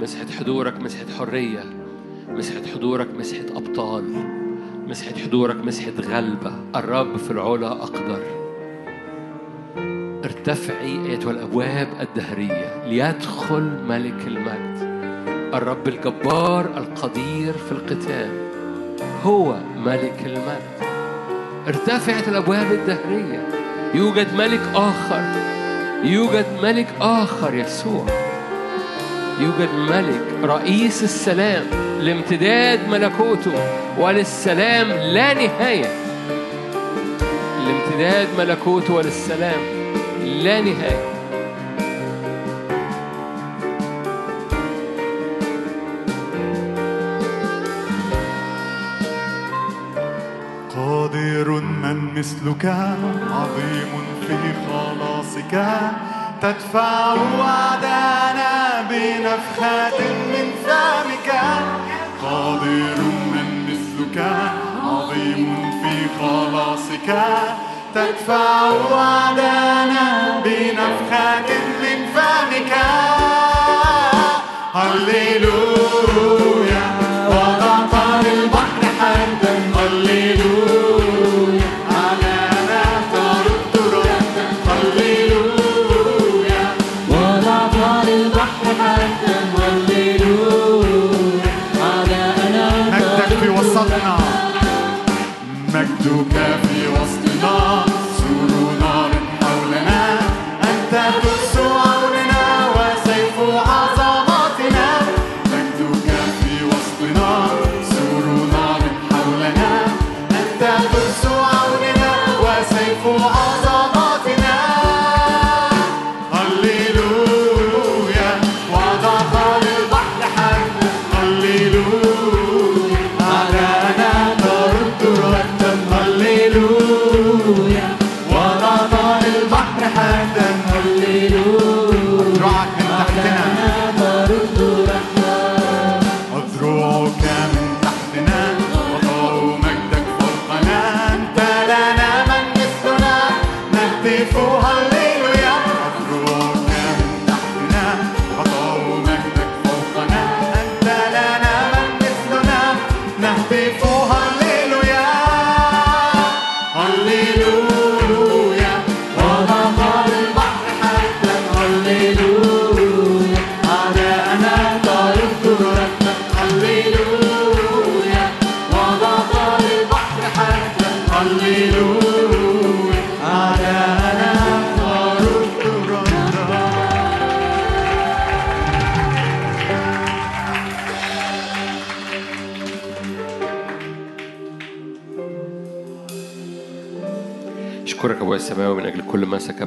مسحة حضورك مسحة حرية. مسحة حضورك مسحة أبطال. مسحة حضورك مسحة غلبة. الرب في العلا أقدر. ارتفعي أيتها الأبواب الدهرية. ليدخل ملك المجد. الرب الجبار القدير في القتال هو ملك المجد ارتفعت الأبواب الدهرية يوجد ملك آخر يوجد ملك آخر يسوع. يوجد ملك رئيس السلام لامتداد ملكوته وللسلام لا نهاية. لامتداد ملكوته وللسلام لا نهاية. مثلك عظيم في خلاصك. تدفع أعدانا بنفخات من فمك. قادر من مثلك عظيم في خلاصك. تدفع أعدانا بنفخات من فمك. هللويا وضعت للبحر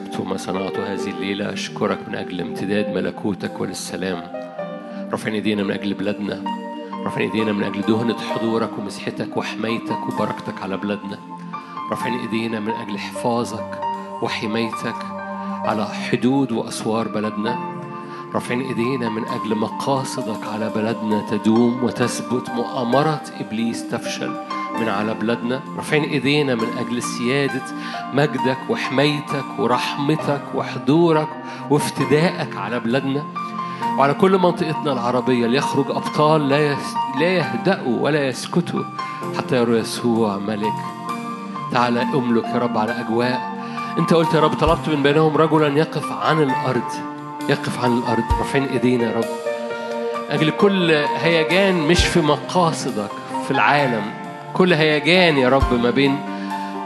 كل ما صنعته هذه الليلة أشكرك من أجل امتداد ملكوتك وللسلام. رافعين إيدينا من أجل بلادنا. رافعين إيدينا من أجل دهنة حضورك ومسحتك وحمايتك وبركتك على بلادنا. رافعين إيدينا من أجل حفاظك وحمايتك على حدود وأسوار بلدنا. رافعين ايدينا من أجل مقاصدك على بلدنا تدوم وتثبت مؤامرة إبليس تفشل. من على بلادنا رافعين إيدينا من أجل سيادة مجدك وحمايتك ورحمتك وحضورك وافتدائك على بلادنا. وعلى كل منطقتنا العربية ليخرج أبطال لا. لا يهدأوا ولا يسكتوا حتى يروا يسوع ملك. تعالى أملك يا رب على أجواء. أنت قلت يا رب طلبت من بينهم رجلا يقف عن الأرض يقف عن الأرض. رافعين إيدينا يا رب. أجل كل هيجان مش في مقاصدك في العالم. كل هيجان يا رب ما بين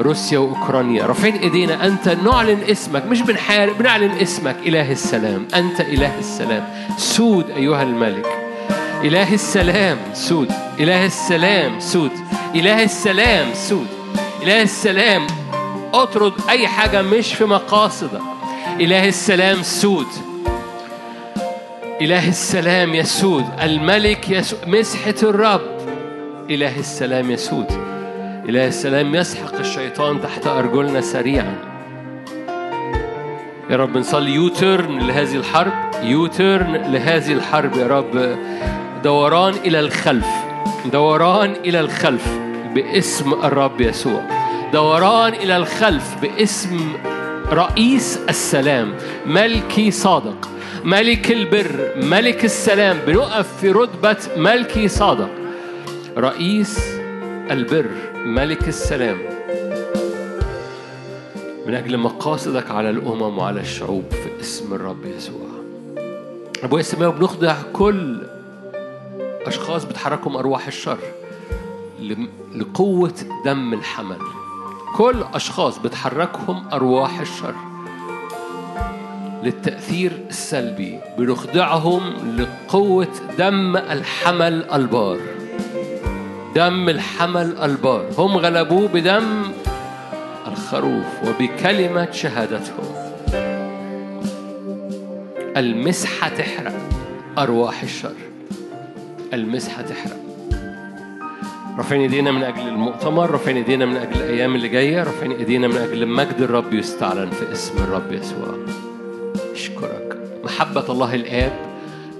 روسيا وأوكرانيا. رافعين إيدينا. أنت نعلن اسمك. مش بنحارب بنعلن اسمك. إله السلام. أنت إله السلام. سود أيها الملك. إله السلام. سود. إله السلام. سود. إله السلام. سود. إله السلام. أطرد أي حاجة مش في مقاصدك. إله السلام. سود. إله السلام يسود الملك يسود مسحة الرب. إله السلام يسود. إله السلام يسحق الشيطان تحت أرجلنا سريعا. يا رب نصلي U-turn لهذه الحرب. U-turn لهذه الحرب يا رب. دوران إلى الخلف. دوران إلى الخلف باسم الرب يسوع. دوران إلى الخلف باسم رئيس السلام. ملكي صادق. ملك البر. ملك السلام. بنقف في رتبة ملكي صادق. رئيس البر ملك السلام. من أجل مقاصدك على الأمم وعلى الشعوب في اسم الرب يسوع. أبويا السماوي بنخضع كل أشخاص بتحركهم أرواح الشر لقوة دم الحمل. كل أشخاص بتحركهم أرواح الشر للتأثير السلبي. بنخضعهم لقوة دم الحمل البار. دم الحمل البار. هم غلبوه بدم الخروف وبكلمة شهادتهم المسحة تحرق أرواح الشر. المسحة تحرق. رافعين إيدينا من أجل المؤتمر رافعين إيدينا من أجل الأيام اللي جاية رافعين إيدينا من أجل مجد الرب يستعلن في اسم الرب يسوع. أشكرك. محبة الله الآب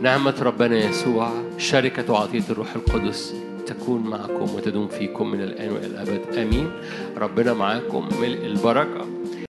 نعمة ربنا يسوع شركة وعطيه الروح القدس تكون معكم وتدوم فيكم من الآن والى الأبد. آمين. ربنا معاكم. ملء البركة.